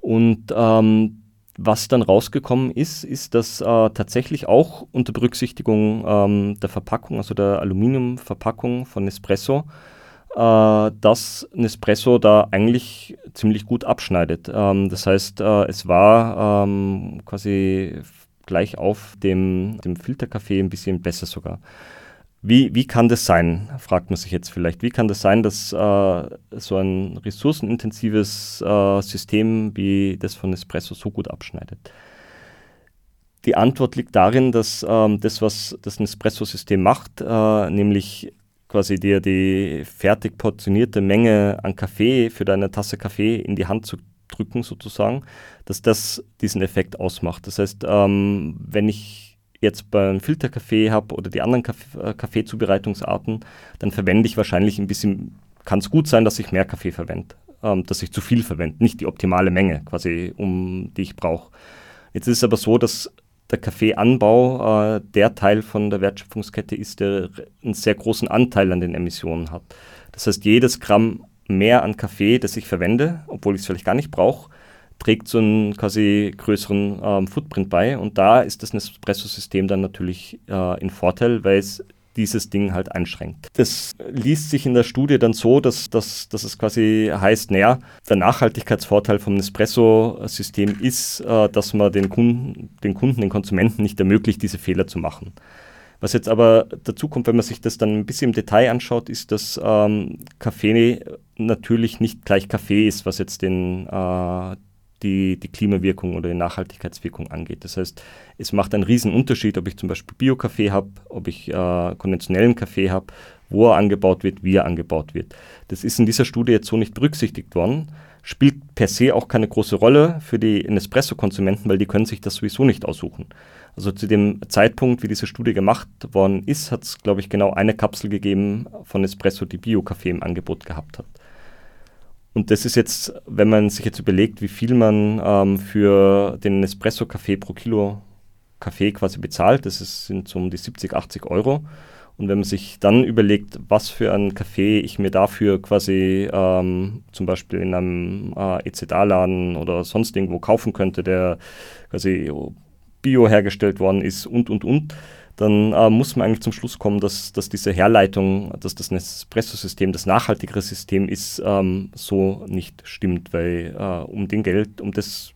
Und ähm, was dann rausgekommen ist, ist, dass äh, tatsächlich auch unter Berücksichtigung ähm, der Verpackung, also der Aluminiumverpackung von Nespresso, äh, dass Nespresso da eigentlich ziemlich gut abschneidet. Ähm, das heißt, äh, es war ähm, quasi gleich auf dem, dem Filterkaffee ein bisschen besser sogar. Wie, wie kann das sein, fragt man sich jetzt vielleicht. Wie kann das sein, dass äh, so ein ressourcenintensives äh, System wie das von Espresso so gut abschneidet? Die Antwort liegt darin, dass ähm, das, was das Nespresso-System macht, äh, nämlich quasi dir die fertig portionierte Menge an Kaffee für deine Tasse Kaffee in die Hand zu drücken, sozusagen, dass das diesen Effekt ausmacht. Das heißt, ähm, wenn ich jetzt beim Filterkaffee habe oder die anderen äh, Kaffeezubereitungsarten, dann verwende ich wahrscheinlich ein bisschen, kann es gut sein, dass ich mehr Kaffee verwende, ähm, dass ich zu viel verwende, nicht die optimale Menge quasi, um die ich brauche. Jetzt ist es aber so, dass der Kaffeeanbau äh, der Teil von der Wertschöpfungskette ist, der einen sehr großen Anteil an den Emissionen hat. Das heißt, jedes Gramm mehr an Kaffee, das ich verwende, obwohl ich es vielleicht gar nicht brauche, trägt so einen quasi größeren ähm, Footprint bei. Und da ist das Nespresso-System dann natürlich äh, in Vorteil, weil es dieses Ding halt einschränkt. Das liest sich in der Studie dann so, dass, dass, dass es quasi heißt, naja, der Nachhaltigkeitsvorteil vom Nespresso-System ist, äh, dass man den Kunden, den Kunden, den Konsumenten nicht ermöglicht, diese Fehler zu machen. Was jetzt aber dazu kommt, wenn man sich das dann ein bisschen im Detail anschaut, ist, dass ähm, Kaffee natürlich nicht gleich Kaffee ist, was jetzt den, äh, die, die Klimawirkung oder die Nachhaltigkeitswirkung angeht. Das heißt, es macht einen riesen Unterschied, ob ich zum Beispiel Bio-Kaffee habe, ob ich äh, konventionellen Kaffee habe, wo er angebaut wird, wie er angebaut wird. Das ist in dieser Studie jetzt so nicht berücksichtigt worden, spielt per se auch keine große Rolle für die Nespresso-Konsumenten, weil die können sich das sowieso nicht aussuchen. Also zu dem Zeitpunkt, wie diese Studie gemacht worden ist, hat es, glaube ich, genau eine Kapsel gegeben von Nespresso, die Bio-Kaffee im Angebot gehabt hat. Und das ist jetzt, wenn man sich jetzt überlegt, wie viel man ähm, für den Espresso-Kaffee pro Kilo Kaffee quasi bezahlt, das ist, sind so um die 70, 80 Euro. Und wenn man sich dann überlegt, was für einen Kaffee ich mir dafür quasi ähm, zum Beispiel in einem äh, EZA-Laden oder sonst irgendwo kaufen könnte, der quasi bio hergestellt worden ist und, und, und, dann äh, muss man eigentlich zum Schluss kommen, dass, dass diese Herleitung, dass das Nespresso-System das nachhaltigere System ist, ähm, so nicht stimmt, weil äh, um den Geld, um das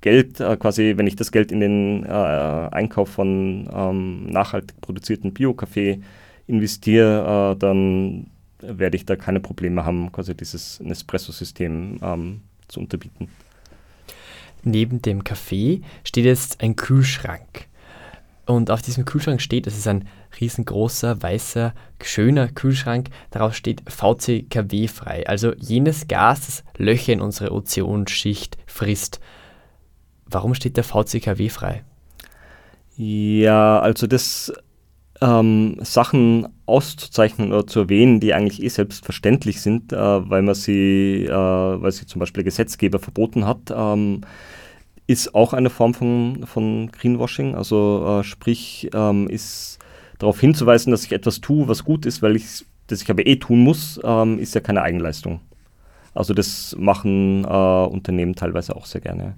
Geld äh, quasi, wenn ich das Geld in den äh, Einkauf von ähm, nachhaltig produzierten Bio-Kaffee investiere, äh, dann werde ich da keine Probleme haben, quasi dieses Nespresso-System ähm, zu unterbieten. Neben dem Kaffee steht jetzt ein Kühlschrank. Und auf diesem Kühlschrank steht, es ist ein riesengroßer, weißer, schöner Kühlschrank, darauf steht VCKW frei, also jenes Gas, das Löcher in unsere Ozonschicht frisst. Warum steht der VCKW frei? Ja, also das ähm, Sachen auszuzeichnen oder zu erwähnen, die eigentlich eh selbstverständlich sind, äh, weil man sie, äh, weil sie zum Beispiel Gesetzgeber verboten hat, ähm, ist auch eine Form von, von Greenwashing. Also äh, sprich, ähm, ist darauf hinzuweisen, dass ich etwas tue, was gut ist, weil ich das ich aber eh tun muss, ähm, ist ja keine Eigenleistung. Also das machen äh, Unternehmen teilweise auch sehr gerne.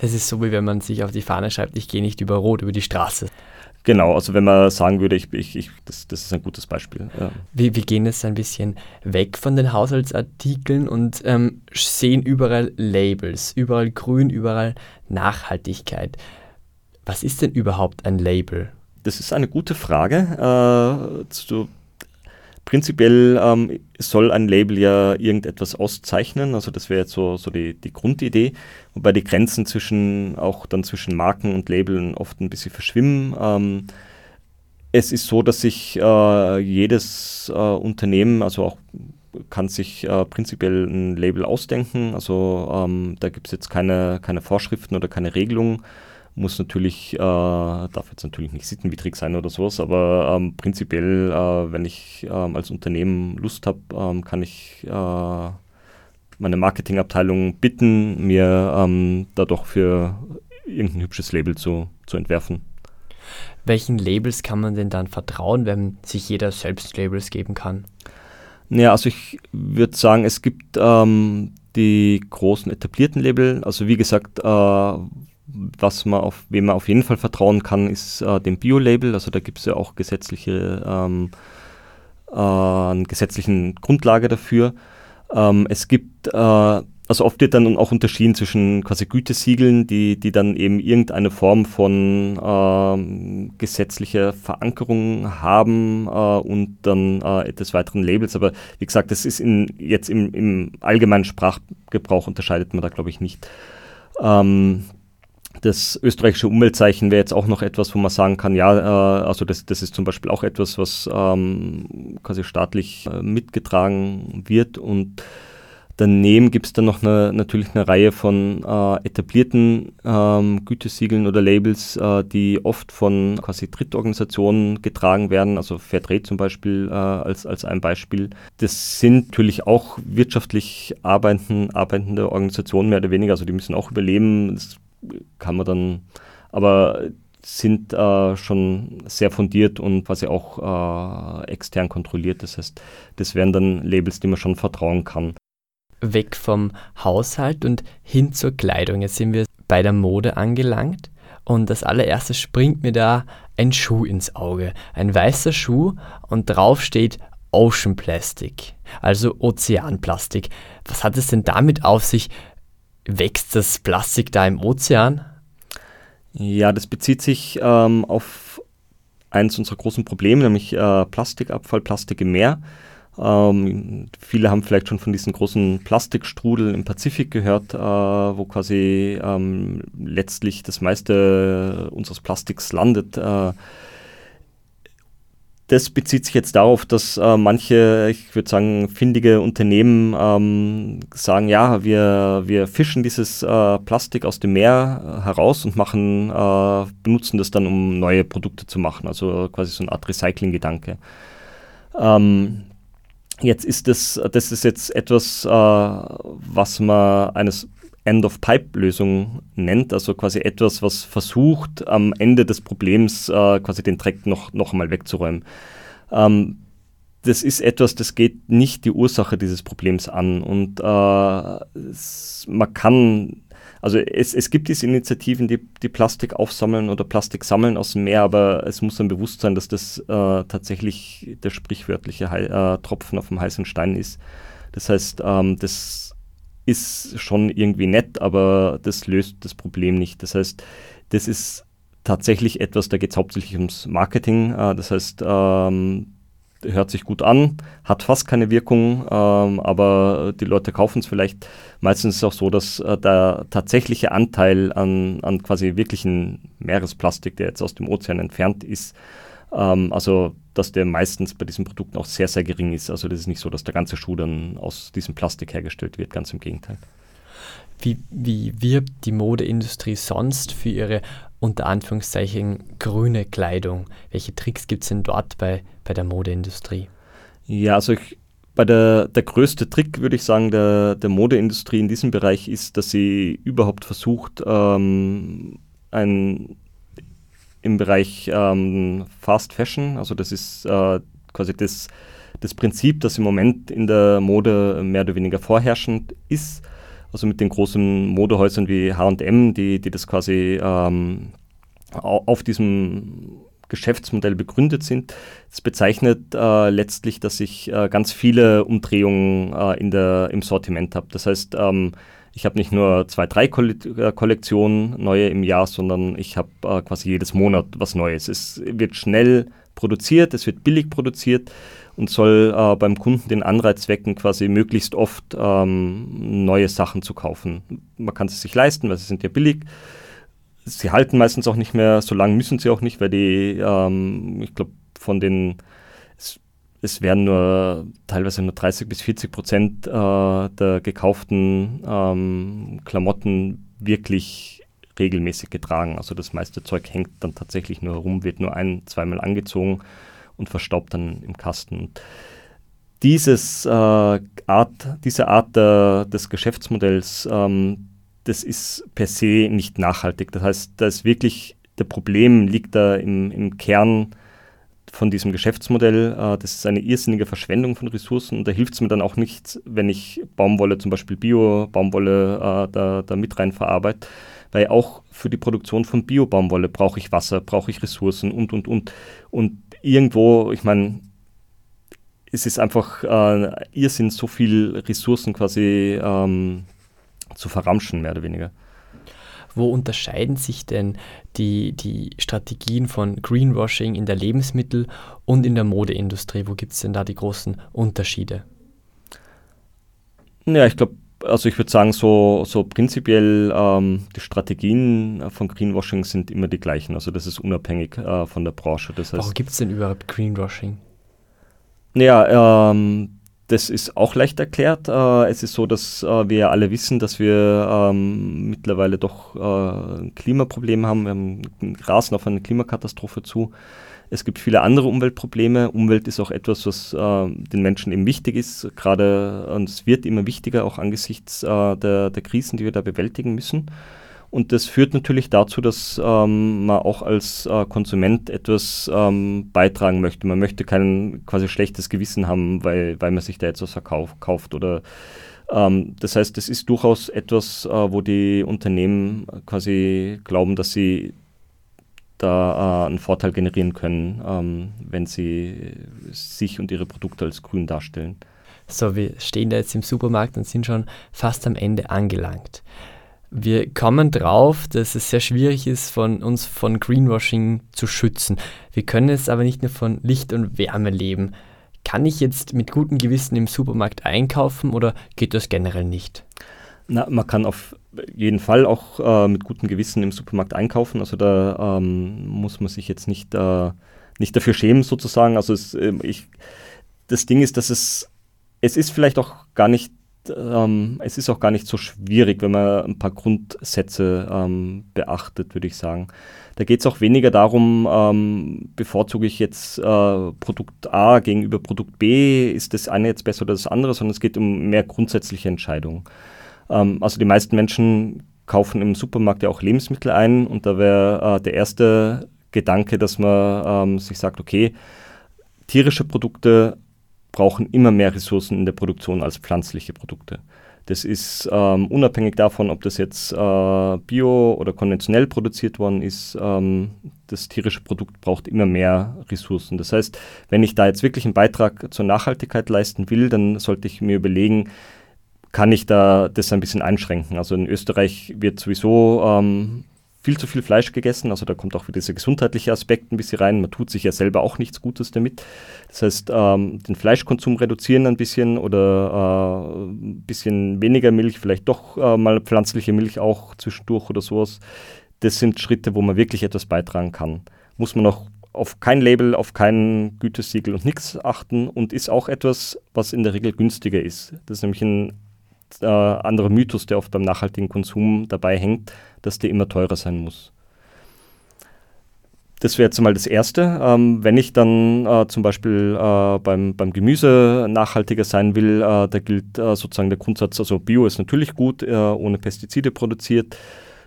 Das ist so, wie wenn man sich auf die Fahne schreibt, ich gehe nicht über Rot, über die Straße. Genau, also wenn man sagen würde, ich, ich, ich das, das ist ein gutes Beispiel. Ja. Wir, wir gehen jetzt ein bisschen weg von den Haushaltsartikeln und ähm, sehen überall Labels, überall grün, überall Nachhaltigkeit. Was ist denn überhaupt ein Label? Das ist eine gute Frage. Äh, zu, Prinzipiell ähm, soll ein Label ja irgendetwas auszeichnen, also das wäre jetzt so, so die, die Grundidee, wobei die Grenzen zwischen auch dann zwischen Marken und Labeln oft ein bisschen verschwimmen. Ähm, es ist so, dass sich äh, jedes äh, Unternehmen, also auch kann sich äh, prinzipiell ein Label ausdenken. Also ähm, da gibt es jetzt keine, keine Vorschriften oder keine Regelungen muss natürlich, äh, darf jetzt natürlich nicht sittenwidrig sein oder sowas, aber ähm, prinzipiell, äh, wenn ich ähm, als Unternehmen Lust habe, ähm, kann ich äh, meine Marketingabteilung bitten, mir ähm, da doch für irgendein hübsches Label zu, zu entwerfen. Welchen Labels kann man denn dann vertrauen, wenn sich jeder selbst Labels geben kann? Naja, also ich würde sagen, es gibt ähm, die großen etablierten Label. Also wie gesagt, äh, was man auf, wem man auf jeden Fall vertrauen kann, ist äh, dem Bio-Label. Also da gibt es ja auch gesetzliche, ähm, äh, gesetzlichen Grundlage dafür. Ähm, es gibt, äh, also oft wird dann auch unterschieden zwischen quasi Gütesiegeln, die, die dann eben irgendeine Form von ähm, gesetzlicher Verankerung haben äh, und dann äh, des weiteren Labels. Aber wie gesagt, das ist in, jetzt im, im allgemeinen Sprachgebrauch unterscheidet man da, glaube ich, nicht. Ähm, das österreichische Umweltzeichen wäre jetzt auch noch etwas, wo man sagen kann, ja, äh, also das, das ist zum Beispiel auch etwas, was ähm, quasi staatlich äh, mitgetragen wird und Daneben gibt es dann noch eine, natürlich eine Reihe von äh, etablierten ähm, Gütesiegeln oder Labels, äh, die oft von quasi Drittorganisationen getragen werden, also Fairtrade zum Beispiel äh, als, als ein Beispiel. Das sind natürlich auch wirtschaftlich arbeitende, arbeitende Organisationen mehr oder weniger, also die müssen auch überleben. Das kann man dann, aber sind äh, schon sehr fundiert und quasi auch äh, extern kontrolliert. Das heißt, das wären dann Labels, die man schon vertrauen kann. Weg vom Haushalt und hin zur Kleidung. Jetzt sind wir bei der Mode angelangt und das allererste springt mir da ein Schuh ins Auge. Ein weißer Schuh und drauf steht Ocean Plastic, also Ozeanplastik. Was hat es denn damit auf sich? Wächst das Plastik da im Ozean? Ja, das bezieht sich ähm, auf eines unserer großen Probleme, nämlich äh, Plastikabfall, Plastik im Meer. Ähm, viele haben vielleicht schon von diesen großen Plastikstrudel im Pazifik gehört, äh, wo quasi ähm, letztlich das meiste unseres Plastiks landet. Äh, das bezieht sich jetzt darauf, dass äh, manche, ich würde sagen, findige Unternehmen ähm, sagen, ja, wir, wir fischen dieses äh, Plastik aus dem Meer äh, heraus und machen, äh, benutzen das dann, um neue Produkte zu machen. Also quasi so eine Art Recycling-Gedanke. Ähm, jetzt ist das, das ist jetzt etwas, äh, was man eines End-of-Pipe-Lösung nennt, also quasi etwas, was versucht, am Ende des Problems äh, quasi den Dreck noch, noch einmal wegzuräumen. Ähm, das ist etwas, das geht nicht die Ursache dieses Problems an. Und äh, es, man kann, also es, es gibt diese Initiativen, die, die Plastik aufsammeln oder Plastik sammeln aus dem Meer, aber es muss ein Bewusstsein, dass das äh, tatsächlich der sprichwörtliche He äh, Tropfen auf dem heißen Stein ist. Das heißt, ähm, das ist schon irgendwie nett, aber das löst das Problem nicht. Das heißt, das ist tatsächlich etwas, da geht es hauptsächlich ums Marketing. Äh, das heißt, ähm, hört sich gut an, hat fast keine Wirkung, ähm, aber die Leute kaufen es vielleicht. Meistens ist es auch so, dass äh, der tatsächliche Anteil an, an quasi wirklichen Meeresplastik, der jetzt aus dem Ozean entfernt ist, ähm, also dass der meistens bei diesen Produkten auch sehr, sehr gering ist. Also das ist nicht so, dass der ganze Schuh dann aus diesem Plastik hergestellt wird, ganz im Gegenteil. Wie, wie wirbt die Modeindustrie sonst für ihre unter Anführungszeichen grüne Kleidung? Welche Tricks gibt es denn dort bei, bei der Modeindustrie? Ja, also ich, bei der, der größte Trick, würde ich sagen, der, der Modeindustrie in diesem Bereich ist, dass sie überhaupt versucht, ähm, ein, im Bereich ähm, Fast Fashion, also das ist äh, quasi das, das Prinzip, das im Moment in der Mode mehr oder weniger vorherrschend ist, also mit den großen Modehäusern wie HM, die, die das quasi ähm, auf diesem Geschäftsmodell begründet sind. Es bezeichnet äh, letztlich, dass ich äh, ganz viele Umdrehungen äh, in der, im Sortiment habe. Das heißt, ähm, ich habe nicht nur zwei, drei äh, Kollektionen neue im Jahr, sondern ich habe äh, quasi jedes Monat was Neues. Es wird schnell produziert, es wird billig produziert und soll äh, beim Kunden den Anreiz wecken, quasi möglichst oft ähm, neue Sachen zu kaufen. Man kann es sich leisten, weil sie sind ja billig. Sie halten meistens auch nicht mehr, so lange müssen sie auch nicht, weil die, ähm, ich glaube, von den, es, werden nur teilweise nur 30 bis 40 Prozent äh, der gekauften ähm, Klamotten wirklich regelmäßig getragen. Also das meiste Zeug hängt dann tatsächlich nur herum, wird nur ein, zweimal angezogen und verstaubt dann im Kasten. Dieses, äh, Art, diese Art der, des Geschäftsmodells, ähm, das ist per se nicht nachhaltig. Das heißt, da ist wirklich, der Problem liegt da im, im Kern von diesem Geschäftsmodell. Äh, das ist eine irrsinnige Verschwendung von Ressourcen und da hilft es mir dann auch nicht, wenn ich Baumwolle, zum Beispiel Bio-Baumwolle, äh, da, da mit rein verarbeite, weil auch für die Produktion von Bio-Baumwolle brauche ich Wasser, brauche ich Ressourcen und, und, und. Und irgendwo, ich meine, es ist einfach äh, Irrsinn, so viel Ressourcen quasi ähm, zu verramschen, mehr oder weniger. Wo unterscheiden sich denn die, die Strategien von Greenwashing in der Lebensmittel- und in der Modeindustrie? Wo gibt es denn da die großen Unterschiede? Ja, ich glaube, also ich würde sagen, so, so prinzipiell ähm, die Strategien von Greenwashing sind immer die gleichen. Also das ist unabhängig äh, von der Branche. Das heißt, Warum gibt es denn überhaupt Greenwashing? Naja, ähm, das ist auch leicht erklärt. Äh, es ist so, dass äh, wir alle wissen, dass wir ähm, mittlerweile doch äh, ein Klimaproblem haben. Wir rasen auf eine Klimakatastrophe zu. Es gibt viele andere Umweltprobleme. Umwelt ist auch etwas, was äh, den Menschen eben wichtig ist, gerade und es wird immer wichtiger, auch angesichts äh, der, der Krisen, die wir da bewältigen müssen. Und das führt natürlich dazu, dass ähm, man auch als äh, Konsument etwas ähm, beitragen möchte. Man möchte kein quasi schlechtes Gewissen haben, weil, weil man sich da jetzt was verkauft oder ähm, das heißt, es ist durchaus etwas, äh, wo die Unternehmen quasi glauben, dass sie da äh, einen Vorteil generieren können, ähm, wenn sie sich und ihre Produkte als grün darstellen. So, wir stehen da jetzt im Supermarkt und sind schon fast am Ende angelangt. Wir kommen drauf, dass es sehr schwierig ist, von uns von Greenwashing zu schützen. Wir können es aber nicht nur von Licht und Wärme leben. Kann ich jetzt mit gutem Gewissen im Supermarkt einkaufen oder geht das generell nicht? Na, man kann auf jeden Fall auch äh, mit gutem Gewissen im Supermarkt einkaufen. Also da ähm, muss man sich jetzt nicht, äh, nicht dafür schämen sozusagen. Also es, äh, ich, das Ding ist, dass es, es ist vielleicht auch gar nicht, ähm, es ist auch gar nicht so schwierig, wenn man ein paar Grundsätze ähm, beachtet, würde ich sagen. Da geht es auch weniger darum, ähm, bevorzuge ich jetzt äh, Produkt A gegenüber Produkt B, ist das eine jetzt besser oder das andere, sondern es geht um mehr grundsätzliche Entscheidungen. Ähm, also die meisten Menschen kaufen im Supermarkt ja auch Lebensmittel ein und da wäre äh, der erste Gedanke, dass man ähm, sich sagt, okay, tierische Produkte brauchen immer mehr Ressourcen in der Produktion als pflanzliche Produkte. Das ist ähm, unabhängig davon, ob das jetzt äh, bio oder konventionell produziert worden ist. Ähm, das tierische Produkt braucht immer mehr Ressourcen. Das heißt, wenn ich da jetzt wirklich einen Beitrag zur Nachhaltigkeit leisten will, dann sollte ich mir überlegen, kann ich da das ein bisschen einschränken. Also in Österreich wird sowieso ähm, viel zu viel Fleisch gegessen. Also da kommt auch wieder dieser gesundheitliche Aspekt ein bisschen rein. Man tut sich ja selber auch nichts Gutes damit. Das heißt, ähm, den Fleischkonsum reduzieren ein bisschen oder äh, ein bisschen weniger Milch, vielleicht doch äh, mal pflanzliche Milch auch zwischendurch oder sowas. Das sind Schritte, wo man wirklich etwas beitragen kann. Muss man auch auf kein Label, auf kein Gütesiegel und nichts achten und ist auch etwas, was in der Regel günstiger ist. Das ist nämlich ein äh, anderer Mythos, der oft beim nachhaltigen Konsum dabei hängt, dass der immer teurer sein muss. Das wäre jetzt mal das Erste. Ähm, wenn ich dann äh, zum Beispiel äh, beim, beim Gemüse nachhaltiger sein will, äh, da gilt äh, sozusagen der Grundsatz, also Bio ist natürlich gut, äh, ohne Pestizide produziert.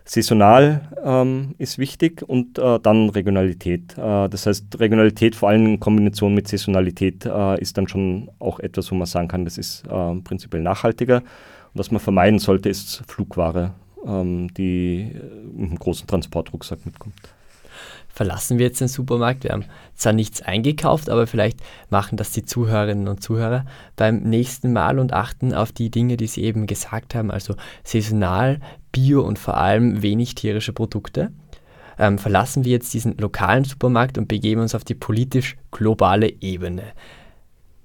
Saisonal ähm, ist wichtig und äh, dann Regionalität. Das heißt, Regionalität vor allem in Kombination mit Saisonalität ist dann schon auch etwas, wo man sagen kann, das ist prinzipiell nachhaltiger. Was man vermeiden sollte, ist Flugware, ähm, die mit einem großen Transportrucksack mitkommt verlassen wir jetzt den Supermarkt. Wir haben zwar nichts eingekauft, aber vielleicht machen das die Zuhörerinnen und Zuhörer beim nächsten Mal und achten auf die Dinge, die Sie eben gesagt haben, also saisonal, bio und vor allem wenig tierische Produkte. Ähm, verlassen wir jetzt diesen lokalen Supermarkt und begeben uns auf die politisch globale Ebene.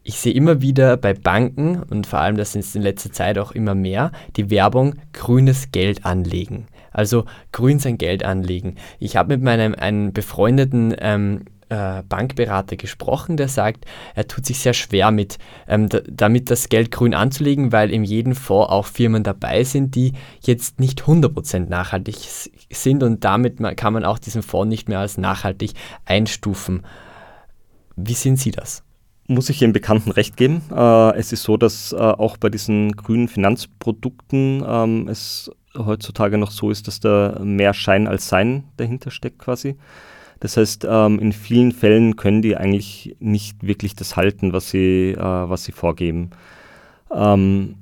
Ich sehe immer wieder bei Banken und vor allem das ist in letzter Zeit auch immer mehr die Werbung grünes Geld anlegen. Also grün sein Geld anlegen. Ich habe mit meinem einem befreundeten ähm, äh, Bankberater gesprochen, der sagt, er tut sich sehr schwer mit, ähm, damit das Geld grün anzulegen, weil in jedem Fonds auch Firmen dabei sind, die jetzt nicht 100% nachhaltig sind und damit kann man auch diesen Fonds nicht mehr als nachhaltig einstufen. Wie sehen Sie das? Muss ich Ihrem Bekannten recht geben. Äh, es ist so, dass äh, auch bei diesen grünen Finanzprodukten ähm, es heutzutage noch so ist, dass da mehr Schein als Sein dahinter steckt quasi. Das heißt, ähm, in vielen Fällen können die eigentlich nicht wirklich das halten, was sie, äh, was sie vorgeben. Ähm,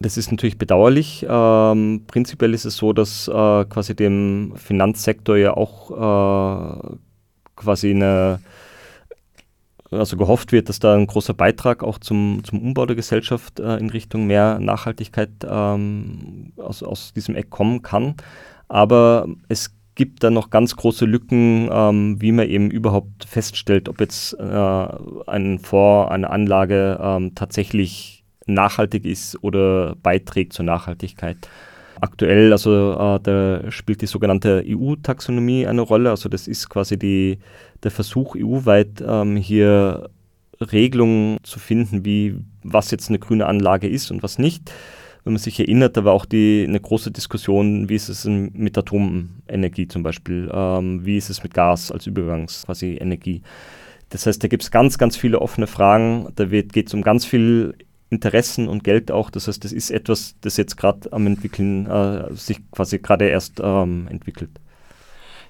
das ist natürlich bedauerlich. Ähm, prinzipiell ist es so, dass äh, quasi dem Finanzsektor ja auch äh, quasi eine also gehofft wird, dass da ein großer Beitrag auch zum, zum Umbau der Gesellschaft äh, in Richtung mehr Nachhaltigkeit ähm, aus, aus diesem Eck kommen kann. Aber es gibt da noch ganz große Lücken, ähm, wie man eben überhaupt feststellt, ob jetzt äh, ein Fonds, eine Anlage ähm, tatsächlich nachhaltig ist oder beiträgt zur Nachhaltigkeit. Aktuell, also äh, da spielt die sogenannte EU-Taxonomie eine Rolle. Also das ist quasi die, der Versuch, EU-weit ähm, hier Regelungen zu finden, wie was jetzt eine grüne Anlage ist und was nicht. Wenn man sich erinnert, da war auch die, eine große Diskussion, wie ist es mit Atomenergie zum Beispiel, ähm, wie ist es mit Gas als Übergangs quasi Energie. Das heißt, da gibt es ganz, ganz viele offene Fragen. Da geht es um ganz viel Interessen und Geld auch. Das heißt, das ist etwas, das jetzt gerade am entwickeln, äh, sich quasi gerade erst ähm, entwickelt.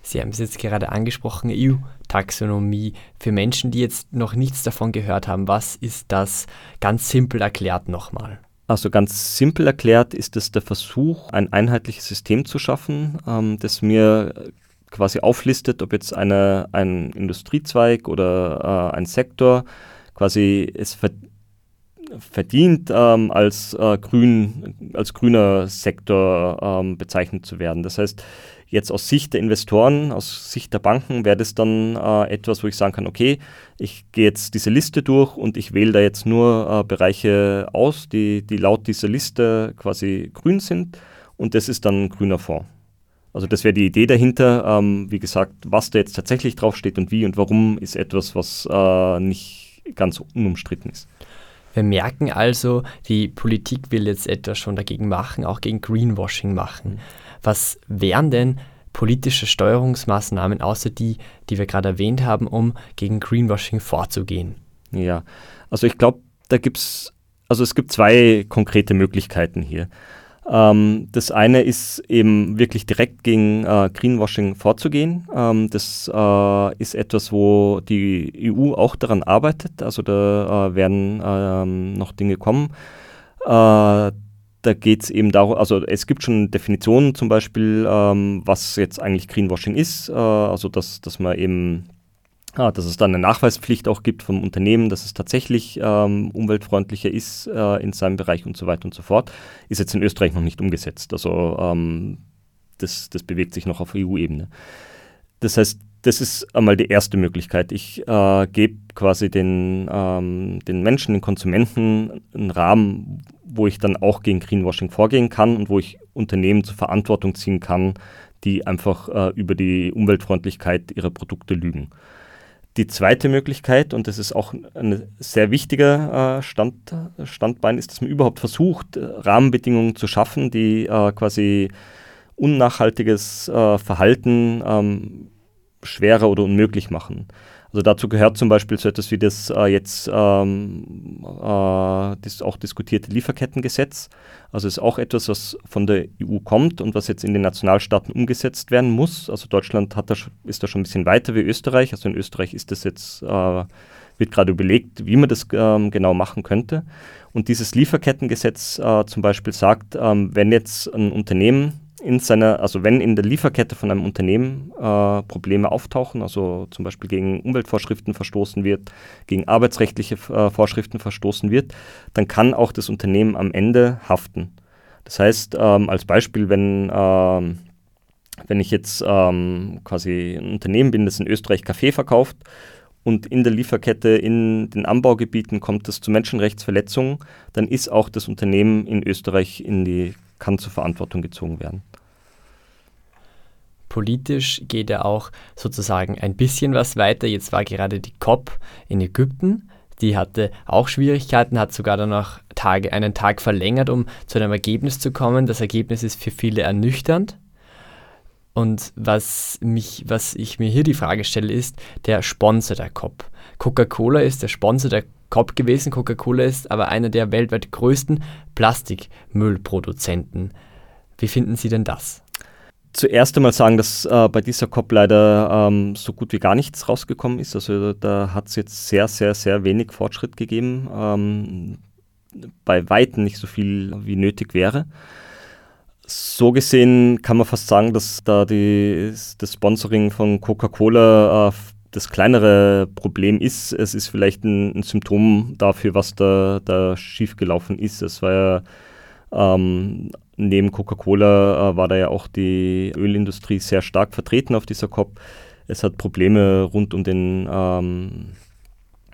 Sie haben es jetzt gerade angesprochen, EU-Taxonomie. Für Menschen, die jetzt noch nichts davon gehört haben, was ist das ganz simpel erklärt nochmal? Also ganz simpel erklärt ist es der Versuch, ein einheitliches System zu schaffen, ähm, das mir quasi auflistet, ob jetzt eine, ein Industriezweig oder äh, ein Sektor quasi es verdient verdient, ähm, als, äh, grün, als grüner Sektor ähm, bezeichnet zu werden. Das heißt, jetzt aus Sicht der Investoren, aus Sicht der Banken wäre das dann äh, etwas, wo ich sagen kann, okay, ich gehe jetzt diese Liste durch und ich wähle da jetzt nur äh, Bereiche aus, die, die laut dieser Liste quasi grün sind und das ist dann ein grüner Fonds. Also das wäre die Idee dahinter. Ähm, wie gesagt, was da jetzt tatsächlich draufsteht und wie und warum, ist etwas, was äh, nicht ganz unumstritten ist. Wir merken also, die Politik will jetzt etwas schon dagegen machen, auch gegen Greenwashing machen. Was wären denn politische Steuerungsmaßnahmen, außer die, die wir gerade erwähnt haben, um gegen Greenwashing vorzugehen? Ja, also ich glaube, da gibt es, also es gibt zwei konkrete Möglichkeiten hier. Ähm, das eine ist eben wirklich direkt gegen äh, Greenwashing vorzugehen. Ähm, das äh, ist etwas, wo die EU auch daran arbeitet. Also da äh, werden ähm, noch Dinge kommen. Äh, da geht es eben darum, also es gibt schon Definitionen zum Beispiel, ähm, was jetzt eigentlich Greenwashing ist. Äh, also dass, dass man eben Ah, dass es dann eine Nachweispflicht auch gibt vom Unternehmen, dass es tatsächlich ähm, umweltfreundlicher ist äh, in seinem Bereich und so weiter und so fort, ist jetzt in Österreich noch nicht umgesetzt. Also ähm, das, das bewegt sich noch auf EU-Ebene. Das heißt, das ist einmal die erste Möglichkeit. Ich äh, gebe quasi den, ähm, den Menschen, den Konsumenten einen Rahmen, wo ich dann auch gegen Greenwashing vorgehen kann und wo ich Unternehmen zur Verantwortung ziehen kann, die einfach äh, über die Umweltfreundlichkeit ihrer Produkte lügen. Die zweite Möglichkeit, und das ist auch ein sehr wichtiger äh, Stand, Standbein, ist, dass man überhaupt versucht, äh, Rahmenbedingungen zu schaffen, die äh, quasi unnachhaltiges äh, Verhalten ähm, schwerer oder unmöglich machen. Also dazu gehört zum Beispiel so etwas wie das äh, jetzt ähm, äh, das auch diskutierte Lieferkettengesetz. Also ist auch etwas, was von der EU kommt und was jetzt in den Nationalstaaten umgesetzt werden muss. Also Deutschland da, ist da schon ein bisschen weiter wie Österreich. Also in Österreich ist das jetzt, äh, wird gerade überlegt, wie man das ähm, genau machen könnte. Und dieses Lieferkettengesetz äh, zum Beispiel sagt, ähm, wenn jetzt ein Unternehmen in seiner, also wenn in der Lieferkette von einem Unternehmen äh, Probleme auftauchen, also zum Beispiel gegen Umweltvorschriften verstoßen wird, gegen arbeitsrechtliche äh, Vorschriften verstoßen wird, dann kann auch das Unternehmen am Ende haften. Das heißt, ähm, als Beispiel, wenn, ähm, wenn ich jetzt ähm, quasi ein Unternehmen bin, das in Österreich Kaffee verkauft und in der Lieferkette in den Anbaugebieten kommt es zu Menschenrechtsverletzungen, dann ist auch das Unternehmen in Österreich in die kann zur Verantwortung gezogen werden. Politisch geht er auch sozusagen ein bisschen was weiter. Jetzt war gerade die COP in Ägypten. Die hatte auch Schwierigkeiten, hat sogar dann noch Tage, einen Tag verlängert, um zu einem Ergebnis zu kommen. Das Ergebnis ist für viele ernüchternd. Und was, mich, was ich mir hier die Frage stelle, ist der Sponsor der COP. Coca-Cola ist der Sponsor der COP gewesen. Coca-Cola ist aber einer der weltweit größten Plastikmüllproduzenten. Wie finden Sie denn das? Zuerst einmal sagen, dass äh, bei dieser COP leider ähm, so gut wie gar nichts rausgekommen ist. Also da hat es jetzt sehr, sehr, sehr wenig Fortschritt gegeben. Ähm, bei Weitem nicht so viel wie nötig wäre. So gesehen kann man fast sagen, dass da die, das Sponsoring von Coca-Cola äh, das kleinere Problem ist, es ist vielleicht ein, ein Symptom dafür, was da, da schiefgelaufen ist. Es war ja ähm, neben Coca-Cola äh, war da ja auch die Ölindustrie sehr stark vertreten auf dieser COP. Es hat Probleme rund um den ähm,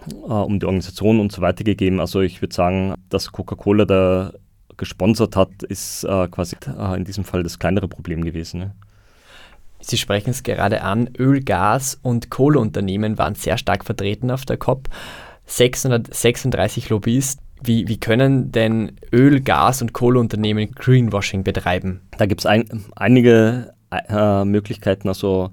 äh, um die Organisation und so weiter gegeben. Also ich würde sagen, dass Coca-Cola da gesponsert hat, ist äh, quasi äh, in diesem Fall das kleinere Problem gewesen. Ne? Sie sprechen es gerade an, Öl, Gas und Kohleunternehmen waren sehr stark vertreten auf der COP. 636 Lobbyisten. Wie, wie können denn Öl, Gas und Kohleunternehmen Greenwashing betreiben? Da gibt es ein, einige äh, Möglichkeiten. Also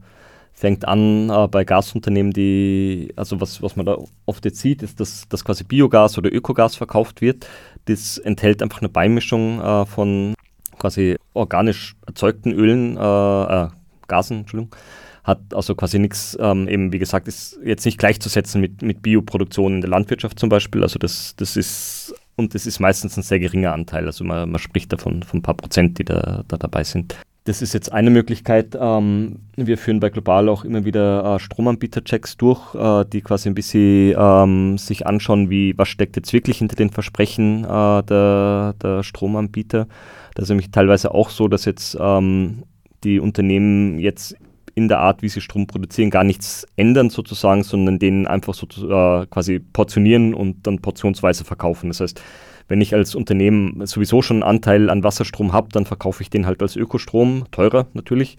fängt an äh, bei Gasunternehmen, die, also was, was man da oft jetzt sieht, ist, dass, dass quasi Biogas oder Ökogas verkauft wird. Das enthält einfach eine Beimischung äh, von quasi organisch erzeugten Ölen, äh, äh Gasen, Entschuldigung, hat also quasi nichts, ähm, eben wie gesagt, ist jetzt nicht gleichzusetzen mit, mit Bioproduktion in der Landwirtschaft zum Beispiel. Also das, das ist, und das ist meistens ein sehr geringer Anteil. Also man, man spricht davon von ein paar Prozent, die da, da dabei sind. Das ist jetzt eine Möglichkeit. Ähm, wir führen bei Global auch immer wieder äh, Stromanbieter-Checks durch, äh, die quasi ein bisschen ähm, sich anschauen, wie, was steckt jetzt wirklich hinter den Versprechen äh, der, der Stromanbieter. Das ist nämlich teilweise auch so, dass jetzt ähm, die Unternehmen jetzt in der Art, wie sie Strom produzieren, gar nichts ändern sozusagen, sondern den einfach so äh, quasi portionieren und dann portionsweise verkaufen. Das heißt, wenn ich als Unternehmen sowieso schon einen Anteil an Wasserstrom habe, dann verkaufe ich den halt als Ökostrom, teurer natürlich,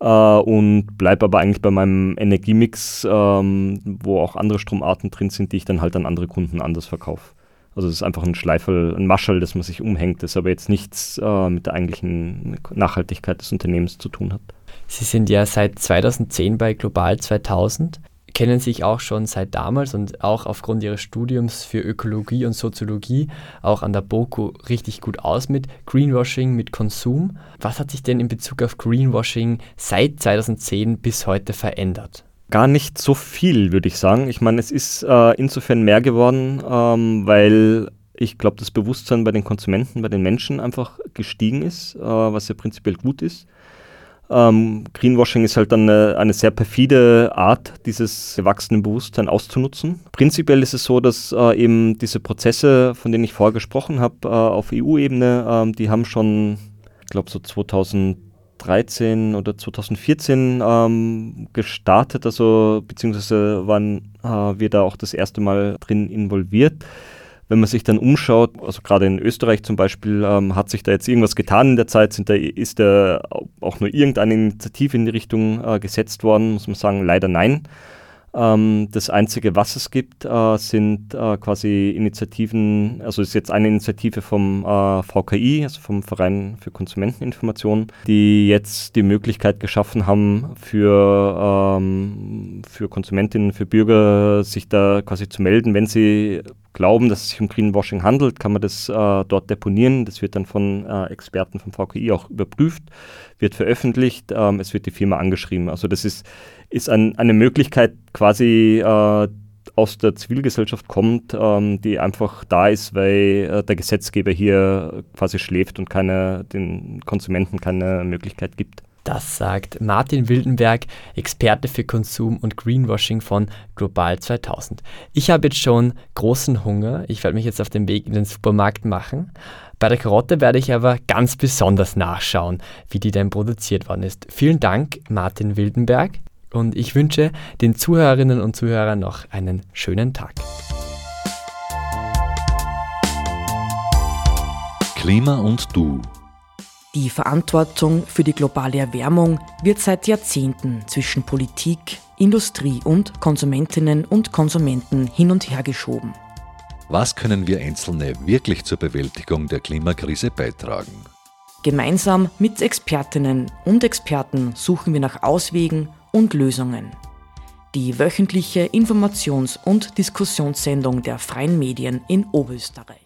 äh, und bleibe aber eigentlich bei meinem Energiemix, ähm, wo auch andere Stromarten drin sind, die ich dann halt an andere Kunden anders verkaufe. Also es ist einfach ein Schleifel, ein Maschel, das man sich umhängt, das aber jetzt nichts äh, mit der eigentlichen Nachhaltigkeit des Unternehmens zu tun hat. Sie sind ja seit 2010 bei Global 2000, kennen sich auch schon seit damals und auch aufgrund ihres Studiums für Ökologie und Soziologie auch an der BOKU richtig gut aus mit Greenwashing, mit Konsum. Was hat sich denn in Bezug auf Greenwashing seit 2010 bis heute verändert? Gar nicht so viel, würde ich sagen. Ich meine, es ist äh, insofern mehr geworden, ähm, weil ich glaube, das Bewusstsein bei den Konsumenten, bei den Menschen einfach gestiegen ist, äh, was ja prinzipiell gut ist. Ähm, Greenwashing ist halt eine, eine sehr perfide Art, dieses gewachsene Bewusstsein auszunutzen. Prinzipiell ist es so, dass äh, eben diese Prozesse, von denen ich vorher gesprochen habe, äh, auf EU-Ebene, äh, die haben schon, ich glaube, so 2000 2013 oder 2014 ähm, gestartet, also beziehungsweise waren äh, wir da auch das erste Mal drin involviert. Wenn man sich dann umschaut, also gerade in Österreich zum Beispiel, ähm, hat sich da jetzt irgendwas getan in der Zeit? Sind da, ist da auch nur irgendeine Initiative in die Richtung äh, gesetzt worden? Muss man sagen, leider nein. Ähm, das Einzige, was es gibt, äh, sind äh, quasi Initiativen, also ist jetzt eine Initiative vom äh, VKI, also vom Verein für Konsumenteninformation, die jetzt die Möglichkeit geschaffen haben, für, ähm, für Konsumentinnen, für Bürger, sich da quasi zu melden, wenn sie glauben, dass es sich um Greenwashing handelt, kann man das äh, dort deponieren. Das wird dann von äh, Experten vom VKI auch überprüft, wird veröffentlicht, ähm, es wird die Firma angeschrieben. Also das ist, ist ein, eine Möglichkeit quasi äh, aus der Zivilgesellschaft kommt, ähm, die einfach da ist, weil äh, der Gesetzgeber hier quasi schläft und keine, den Konsumenten keine Möglichkeit gibt. Das sagt Martin Wildenberg, Experte für Konsum und Greenwashing von Global 2000. Ich habe jetzt schon großen Hunger. Ich werde mich jetzt auf den Weg in den Supermarkt machen. Bei der Karotte werde ich aber ganz besonders nachschauen, wie die denn produziert worden ist. Vielen Dank, Martin Wildenberg. Und ich wünsche den Zuhörerinnen und Zuhörern noch einen schönen Tag. Klima und du die Verantwortung für die globale Erwärmung wird seit Jahrzehnten zwischen Politik, Industrie und Konsumentinnen und Konsumenten hin und her geschoben. Was können wir Einzelne wirklich zur Bewältigung der Klimakrise beitragen? Gemeinsam mit Expertinnen und Experten suchen wir nach Auswegen und Lösungen. Die wöchentliche Informations- und Diskussionssendung der freien Medien in Oberösterreich.